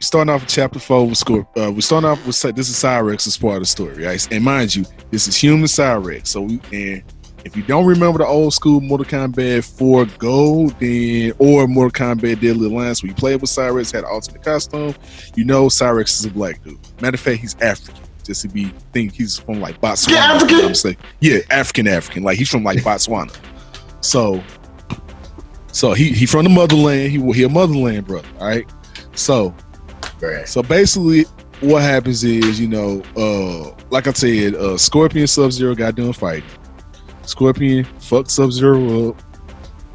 [SPEAKER 1] starting off with chapter four with score. Uh, we're starting off with this is Cyrax as part of the story, right? And mind you, this is human Cyrax. So, we, and if you don't remember the old school Mortal Kombat 4 Gold, then or Mortal Kombat Deadly Alliance, where you played with Cyrax, had an alternate costume, you know Cyrax is a black dude. Matter of fact, he's African. Just to be think he's from like Botswana.
[SPEAKER 3] Yeah, African?
[SPEAKER 1] I'm saying, yeah, African African. Like he's from like Botswana. So, so he he from the motherland. He he a motherland brother. All right. So
[SPEAKER 3] Brett.
[SPEAKER 1] so basically, what happens is, you know, uh, like I said, uh, Scorpion Sub Zero got done fighting. Scorpion fucked Sub Zero up,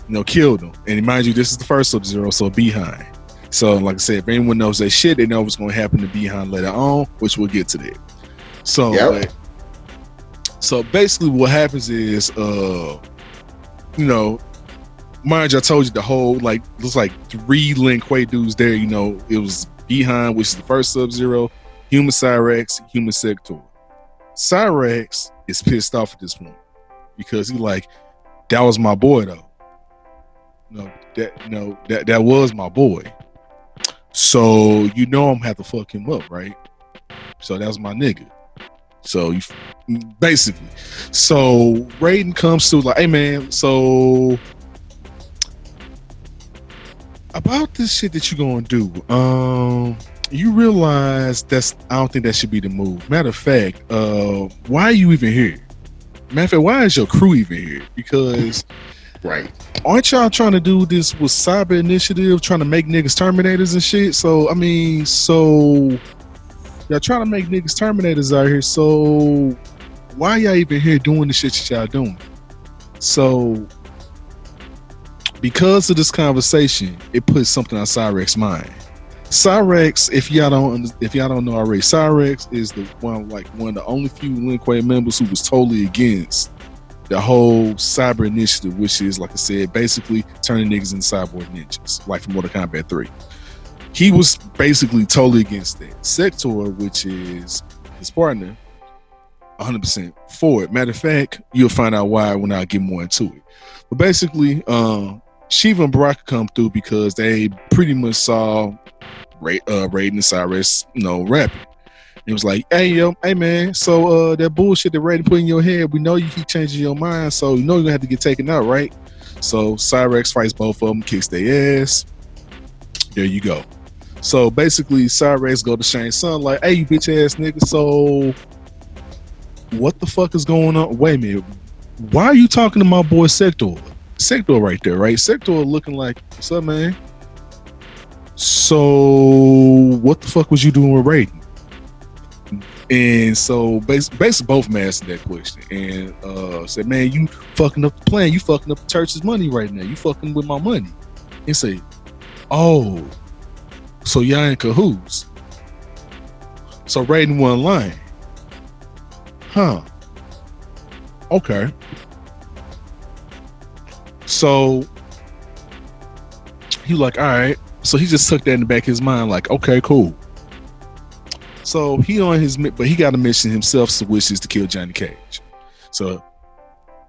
[SPEAKER 1] you know, killed him. And mind you, this is the first Sub Zero, so Bi-Han. So, like I said, if anyone knows that shit, they know what's going to happen to Bi-Han later on, which we'll get to that. So,
[SPEAKER 3] Yep.
[SPEAKER 1] like, so basically, what happens is, uh, you know, mind you, I told you the whole like looks like three Lin Kuei dudes there. You know, it was Bi-Han, which is the first Sub Zero, Human Cyrax, Human Sector. Cyrax is pissed off at this point because he like that was my boy though. No, that no that that was my boy. So you know I'm gonna have to fuck him up, right? So that was my nigga. So you basically, so Raiden comes to like, hey man, so about this shit that you're gonna do, um, you realize that's I don't think that should be the move. Matter of fact, uh, why are you even here? Matter of fact, why is your crew even here? Because
[SPEAKER 3] Right.
[SPEAKER 1] aren't y'all trying to do this with cyber initiative, trying to make niggas terminators and shit? So I mean, so y'all trying to make niggas terminators out here. So why y'all even here doing the shit that y'all doing? So because of this conversation, it puts something on Cyrax's mind. Cyrax, if y'all don't if y'all don't know already, Cyrax is the one like one of the only few Lin Kuei members who was totally against the whole cyber initiative, which is like I said, basically turning niggas into cyborg ninjas, like from Mortal Kombat 3. He was basically totally against that. Sector, which is his partner, 100% for it. Matter of fact, you'll find out why when I get more into it. But basically, um, Sheeva and Baraka come through because they pretty much saw Ray, uh, Raiden and Cyrax, you know, rapping. It was like, hey yo, hey man, so uh that bullshit that Raiden put in your head, we know you keep changing your mind, so you know you're gonna have to get taken out, right? So Cyrax fights both of them, kicks their ass. There you go. So basically, Cyrax go to Shang Tsung like, hey you bitch ass nigga, so what the fuck is going on? Wait a minute, why are you talking to my boy Sector? Sector right there, right? Sector looking like, what's up, man? So what the fuck was you doing with Raiden? And so basically, basically both men answered that question and uh, said, "Man, you fucking up the plan. You fucking up the church's money right now. You fucking with my money." And say, "Oh, so y'all in cahoots?" So Raiden wasn't lying, huh? Okay. So he like, all right. So he just took that in the back of his mind, like, okay, cool. So he on his, but he got a mission himself, so which is to kill Johnny Cage. So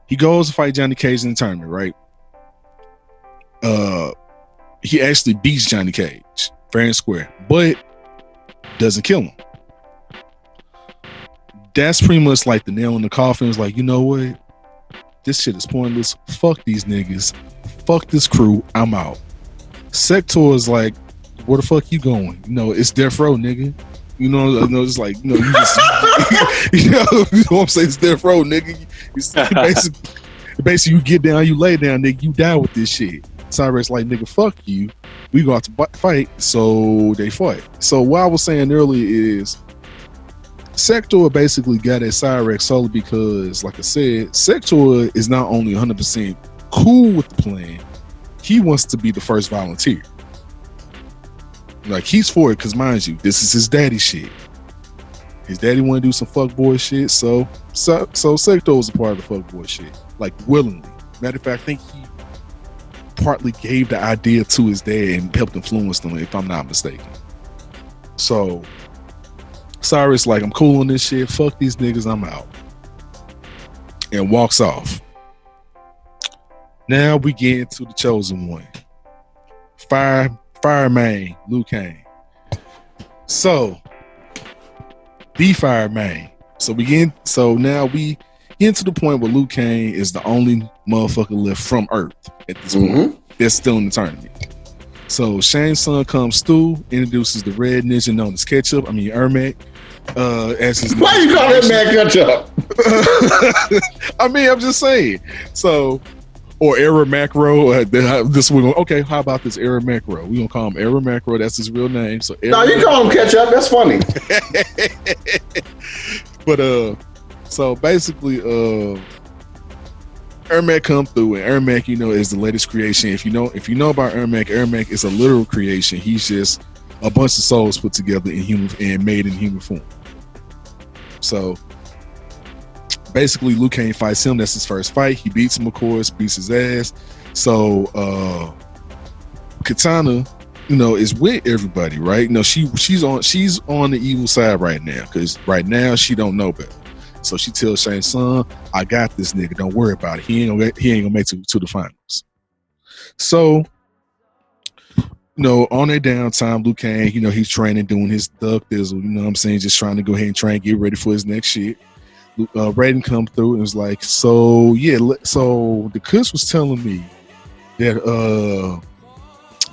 [SPEAKER 1] he goes to fight Johnny Cage in the tournament, right? Uh, he actually beats Johnny Cage fair and square, but doesn't kill him. That's pretty much like the nail in the coffin. It's like, you know what? This shit is pointless. Fuck these niggas. Fuck this crew. I'm out. Sector is like, where the fuck you going? You know, it's death row, nigga. You know, you know, it's like, you know, you just, you know, you know what I'm saying? It's death row, nigga. It's basically, basically, you get down, you lay down, nigga, you die with this shit. Cyrax like, nigga, fuck you. we go out to fight, so they fight. So what I was saying earlier is Sector basically got at Cyrax solely because, like I said, Sector is not only 100% cool with the plan, he wants to be the first volunteer. Like he's for it because, mind you, this is his daddy shit. His daddy want to do some fuckboy shit, so so so Sector was a part of the fuckboy shit, like willingly. Matter of fact, I think he partly gave the idea to his dad and helped influence them, if I'm not mistaken. So Cyrax like, I'm cool on this shit. Fuck these niggas, I'm out. And walks off. Now we get into the chosen one. Fire fireman Liu Kang. So the fireman. So we get so now we get to the point where Liu Kang is the only motherfucker left from Earth at this point.
[SPEAKER 3] Mhm.
[SPEAKER 1] That's still in the tournament. So Shang Tsung comes through, introduces the red ninja known as Ketchup. I mean Ermac. Uh, as his
[SPEAKER 3] Why you call that man Ketchup?
[SPEAKER 1] I mean, I'm just saying. So, or Era Macro. Uh, this we're. Okay, how about this Era Macro? We gonna call him Era Macro. That's his real name. So,
[SPEAKER 3] No,
[SPEAKER 1] Era
[SPEAKER 3] you call him Ketchup. That's funny.
[SPEAKER 1] but uh, so basically, uh, Ermac come through, and Ermac, you know, is the latest creation. If you know, if you know about Ermac, Ermac is a literal creation. He's just a bunch of souls put together in human and made in human form. So basically, Liu Kang fights him. That's his first fight. He beats him, of course, beats his ass. So uh Kitana, you know, is with everybody, right? You know, she she's on she's on the evil side right now because right now she don't know better. So she tells Shang Tsung, "I got this nigga. Don't worry about it. He ain't gonna he ain't gonna make it to, to the finals." So, you know, on their downtime, Liu Kang, you know, he's training, doing his duck thizzle. You know what I'm saying? Just trying to go ahead and try and get ready for his next shit. Uh, Raiden come through and was like, "So yeah, so the Kush was telling me that uh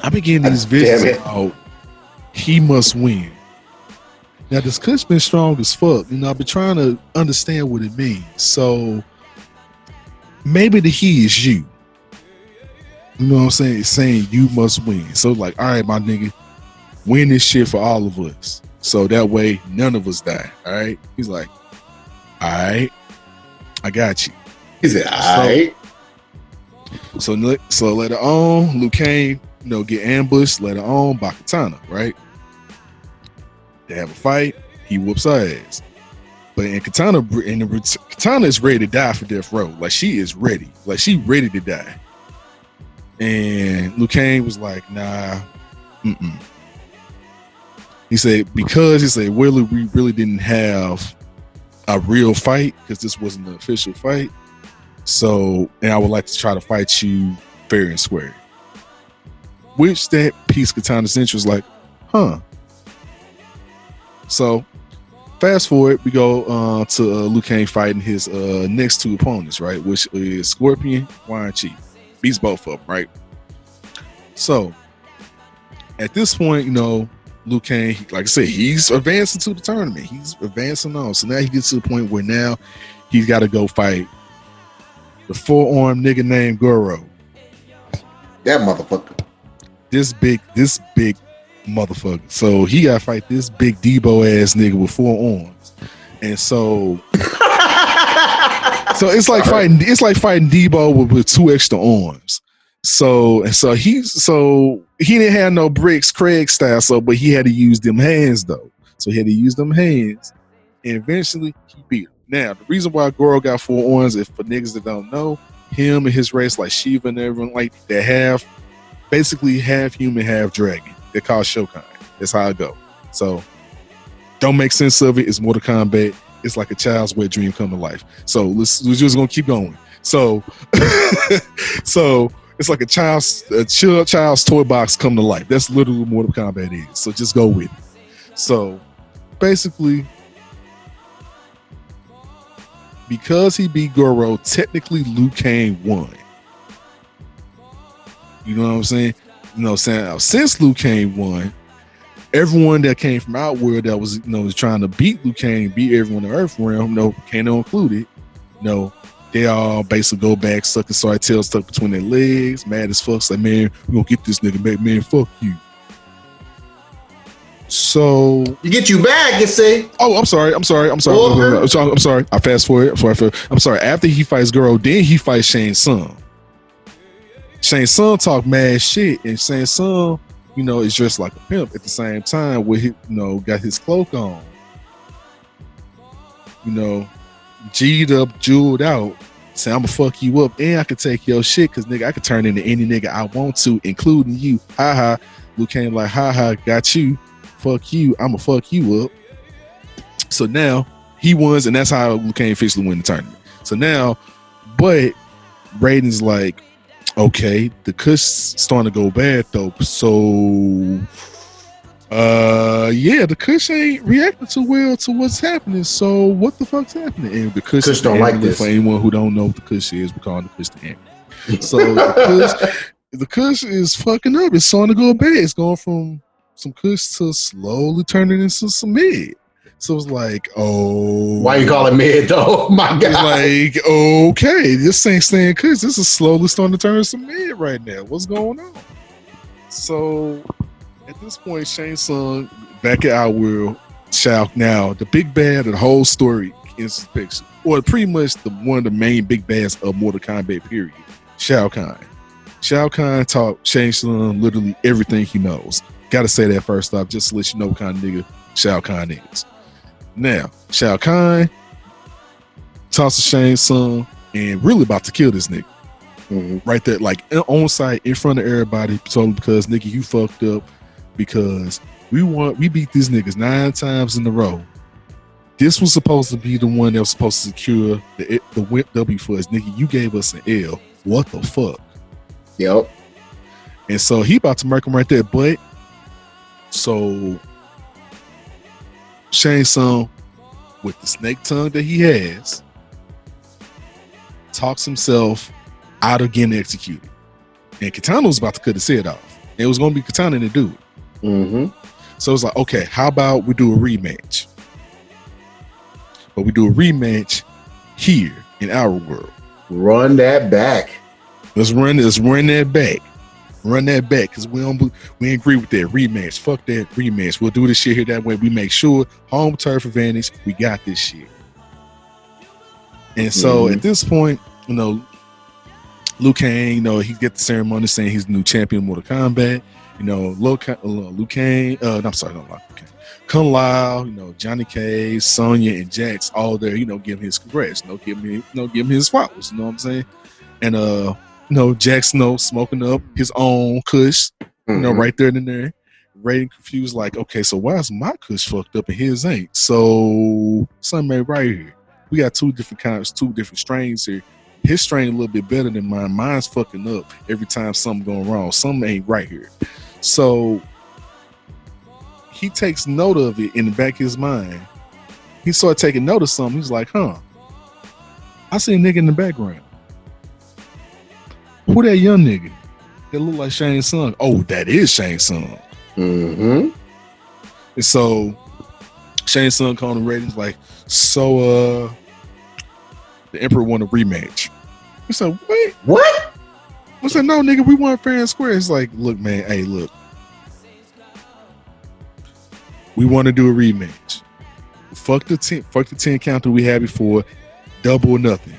[SPEAKER 1] I've been getting these
[SPEAKER 3] God damn
[SPEAKER 1] visions
[SPEAKER 3] it.
[SPEAKER 1] he must win." Now this Kush been strong as fuck. You know, I've been trying to understand what it means. So maybe the he is you. You know what I'm saying? It's saying you must win. So like, all right, my nigga, win this shit for all of us. So that way none of us die. All right. He's like, all right, I got you.
[SPEAKER 3] He said, all right.
[SPEAKER 1] So le- so later on, Liu Kang, you know, get ambushed later on by Kitana, right? They have a fight. He whoops her ass. But in Kitana, in the, Kitana is ready to die for death row. Like she is ready. Like she ready to die. And Liu was like, nah, mm-mm. He said, because he said, really, we really didn't have a real fight because this wasn't an official fight. So, and I would like to try to fight you fair and square. Which that piece Kitana Central was like, huh. So, fast forward, we go uh, to uh, Liu Kang fighting his uh, next two opponents, right? Which is Scorpion, Quan Chi. Beats both of them, right? So, at this point, you know, Liu Kang, like I said, he's advancing to the tournament. He's advancing on. So now he gets to the point where now he's got to go fight the four armed nigga named Goro.
[SPEAKER 3] That motherfucker.
[SPEAKER 1] This big, this big motherfucker. So he got to fight this big Debo ass nigga with four arms. And so, so it's like fighting. It's like fighting Debo with, with two extra arms. So and so he so he didn't have no bricks, Craig style. So, but he had to use them hands though. So he had to use them hands, and eventually he beat him. Now the reason why Goro got four arms is for niggas that don't know him and his race, like Sheeva and everyone, like they have basically half human, half dragon. They call Shokan. That's how I go. So don't make sense of it. It's Mortal Kombat. It's like a child's wet dream come to life. So let's we're just gonna keep going. So so it's like a child's a child, child's toy box come to life. That's literally what Mortal Kombat is. So just go with it. So basically, because he beat Goro, technically Liu Kang won. You know what I'm saying? You know, saying uh, since Liu Kang won, everyone that came from Outworld that was you know was trying to beat Liu Kang, beat everyone in Earth Realm, no Kano included, you know, They all basically go back, sucking sorry tail stuck between their legs, mad as fuck. Like, man, we gonna get this nigga back, man. Fuck you. So
[SPEAKER 3] You get you back, you see.
[SPEAKER 1] Oh, I'm sorry. I'm sorry. I'm sorry. I'm sorry. I'm sorry. I fast forward. I'm sorry. I'm sorry. After he fights Girl, then he fights Shang Tsung. Shang Tsung talk mad shit, and Shang Tsung, you know, is dressed like a pimp at the same time with his, you know, got his cloak on. You know, G'd up, jeweled out. Say I'ma fuck you up, and I could take your shit, cause nigga, I could turn into any nigga I want to, including you. Ha ha. Liu Kang like, ha ha, got you. Fuck you. I'ma fuck you up. So now he wins, and that's how Liu Kang officially win the tournament. So now, but Raiden's like, okay, the cuss starting to go bad though. So uh yeah, the Kush ain't reacting too well to what's happening. So what the fuck's happening? And the Kush,
[SPEAKER 3] Kush don't like this.
[SPEAKER 1] For anyone who don't know what the Kush is, we call the Kush the Amber. So the Kush, the Kush is fucking up. It's starting to go bad. It's going from some Kush to slowly turning into some mid. So it was like, oh,
[SPEAKER 3] Why you call it mid though? My God.
[SPEAKER 1] like, okay, this ain't staying Kush. This is slowly starting to turn some mid right now. What's going on? So at this point, Shang Tsung back at our world, Shao now, the big bad of the whole story is picture. Or pretty much the one of the main big bads of Mortal Kombat, period. Shao Kahn. Shao Kahn taught Shang Tsung literally everything he knows. Gotta say that first off, just to let you know what kind of nigga Shao Kahn is. Now, Shao Kahn talks to Shang Tsung and really about to kill this nigga
[SPEAKER 3] Mhm.
[SPEAKER 1] right there, like on site in front of everybody, totally because nigga, you fucked up because we want we beat these niggas nine times in a row. This was supposed to be the one that was supposed to secure the the W for us, nigga. You gave us an L. What the fuck?
[SPEAKER 3] Yep.
[SPEAKER 1] And so he about to murk him right there, but so Sung, with the snake tongue that he has, talks himself out of getting executed. And Kitana was about to cut his head off. It was gonna be Kitana to do it.
[SPEAKER 3] Mm-hmm.
[SPEAKER 1] So it's like, okay, how about we do a rematch? But we do a rematch here in our world.
[SPEAKER 3] Run that back.
[SPEAKER 1] Let's run let's run that back. Run that back because we don't we ain't agree with that rematch. Fuck that rematch. We'll do this shit here that way. We make sure home turf advantage. We got this shit. And so
[SPEAKER 3] Mhm.
[SPEAKER 1] at this point, you know, Liu Kang, you know, he get the ceremony saying he's the new champion of Mortal Kombat. You know, Liu Kang, uh, Liu uh, I'm sorry, not Liu Kang. Kung Lao, you know, Johnny Cage, Sonya, and Jax all there, you know, give him his congrats, you know, give him, you know, give him his flowers, you know what I'm saying? And uh, you know, Jax, you know, smoking up his own kush, you know,
[SPEAKER 3] Mhm.
[SPEAKER 1] right there and there. Raiden confused, like, okay, so why is my kush fucked up and his ain't? So something ain't right here. We got two different kinds, two different strains here. His strain a little bit better than mine. Mine's fucking up every time something going wrong. Something ain't right here. So he takes note of it in the back of his mind. He started taking note of something. He's like, huh. I see a nigga in the background. Who that young nigga? That look like Shang Tsung. Oh, that is Shang Tsung.
[SPEAKER 3] Mm-hmm.
[SPEAKER 1] And so Shang Tsung calling the ratings like, so uh the Emperor won a rematch. He said, wait.
[SPEAKER 3] What?
[SPEAKER 1] I said, no, nigga, we won fair and square. It's like, look, man, hey, look. We want to do a rematch. Fuck the ten, fuck the ten count that we had before. Double or nothing.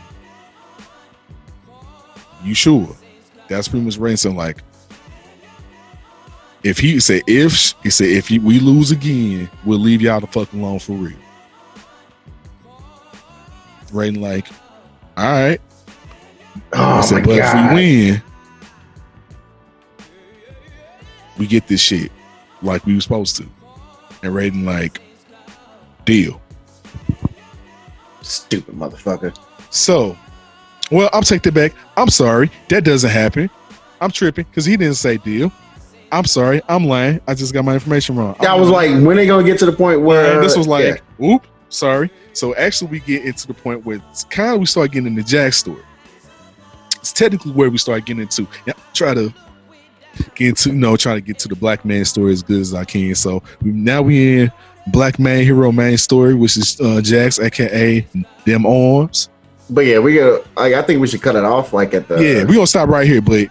[SPEAKER 1] You sure? That's pretty much Ransom. Like, if he said if he said if you, we lose again, we'll leave y'all the fuck alone for real. Raiden like, all right.
[SPEAKER 3] Oh
[SPEAKER 1] I
[SPEAKER 3] said,
[SPEAKER 1] but
[SPEAKER 3] god.
[SPEAKER 1] if we win, we get this shit like we were supposed to. And Raiden like, deal.
[SPEAKER 3] Stupid motherfucker.
[SPEAKER 1] So, well, I'll take that back. I'm sorry. That doesn't happen. I'm tripping because he didn't say deal. I'm sorry. I'm lying. I just got my information wrong.
[SPEAKER 3] Yeah, I was
[SPEAKER 1] lying.
[SPEAKER 3] like, when they gonna get to the point where
[SPEAKER 1] And this was like,
[SPEAKER 3] yeah.
[SPEAKER 1] oop, sorry. So actually, we get into the point where it's kind of we start getting into Jax story. It's technically where we start getting into. Yeah, try to get into, you know, try to get to the black man story as good as I can. So now we in black man hero man story, which is uh, Jax, aka them arms.
[SPEAKER 3] But yeah, we got. Like, I think we should cut it off like at the.
[SPEAKER 1] yeah, we're gonna stop right here, but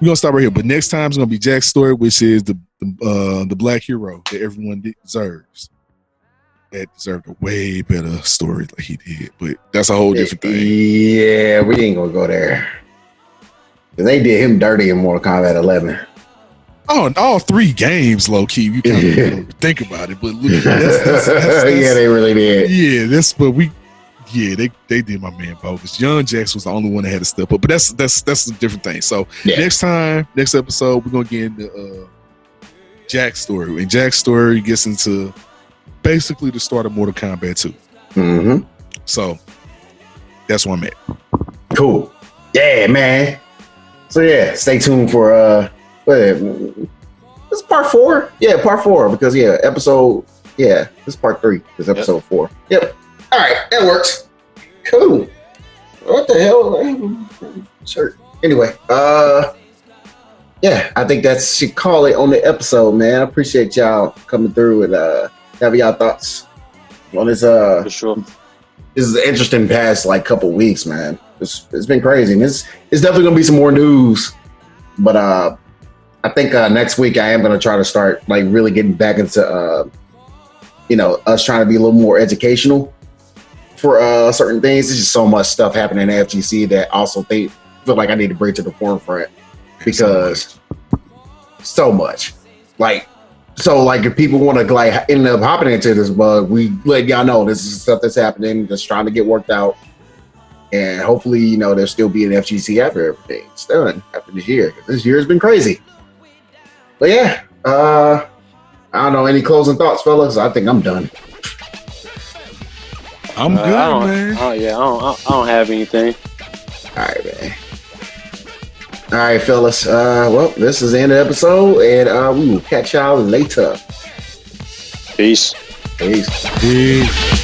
[SPEAKER 1] we're gonna stop right here. But next time it's gonna be Jack's story, which is the the, uh, the black hero that everyone deserves. That deserved a way better story like he did, but that's a whole different thing.
[SPEAKER 3] Yeah, we ain't gonna go there. 'Cause They did him dirty in Mortal Kombat 11.
[SPEAKER 1] Oh, and all three games, low key. You kind of
[SPEAKER 3] Yeah.
[SPEAKER 1] think about it, but look, that's, that's, that's,
[SPEAKER 3] yeah, they really did.
[SPEAKER 1] yeah, that's but we, yeah, they they did my man bogus. Young Jax was the only one that had to step up, but that's that's that's a different thing. So
[SPEAKER 3] Yeah.
[SPEAKER 1] next time, next episode, we're gonna get into uh, Jack's story, and Jack's story gets into basically the start of Mortal Kombat 2.
[SPEAKER 3] hmm
[SPEAKER 1] So that's where I'm at.
[SPEAKER 3] Cool. Yeah, man. So yeah, stay tuned for uh what is it? This is part four? Yeah, part four. Because yeah, episode yeah, this is part three. This is episode four. Yep. All right, that works. Cool. What the hell? Sure. Anyway, uh yeah, I think that should call it on the episode, man. I appreciate y'all coming through and uh having y'all thoughts on this uh
[SPEAKER 4] For sure.
[SPEAKER 3] this is an interesting past like couple weeks, man. It's it's been crazy. And it's it's definitely gonna be some more news. But uh I think uh next week I am gonna try to start like really getting back into uh you know, us trying to be a little more educational for uh certain things. There's just so much stuff happening in FGC that also they feel like I need to bring to the forefront because so much. Like so like if people want to like end up hopping into this bug, we let y'all know this is stuff that's happening, that's trying to get worked out. And hopefully, you know, there'll still be an FGC after everything's done after this year. This year has been crazy. But yeah, uh I don't know. Any closing thoughts, fellas? I think I'm done.
[SPEAKER 1] I'm
[SPEAKER 4] Uh,
[SPEAKER 1] good,
[SPEAKER 4] I don't,
[SPEAKER 1] man.
[SPEAKER 4] Oh yeah, I don't, I don't have anything.
[SPEAKER 3] All right, man. All right, fellas. Uh well, this is the end of the episode, and uh we will catch y'all later.
[SPEAKER 4] Peace.
[SPEAKER 3] Peace.
[SPEAKER 1] Peace.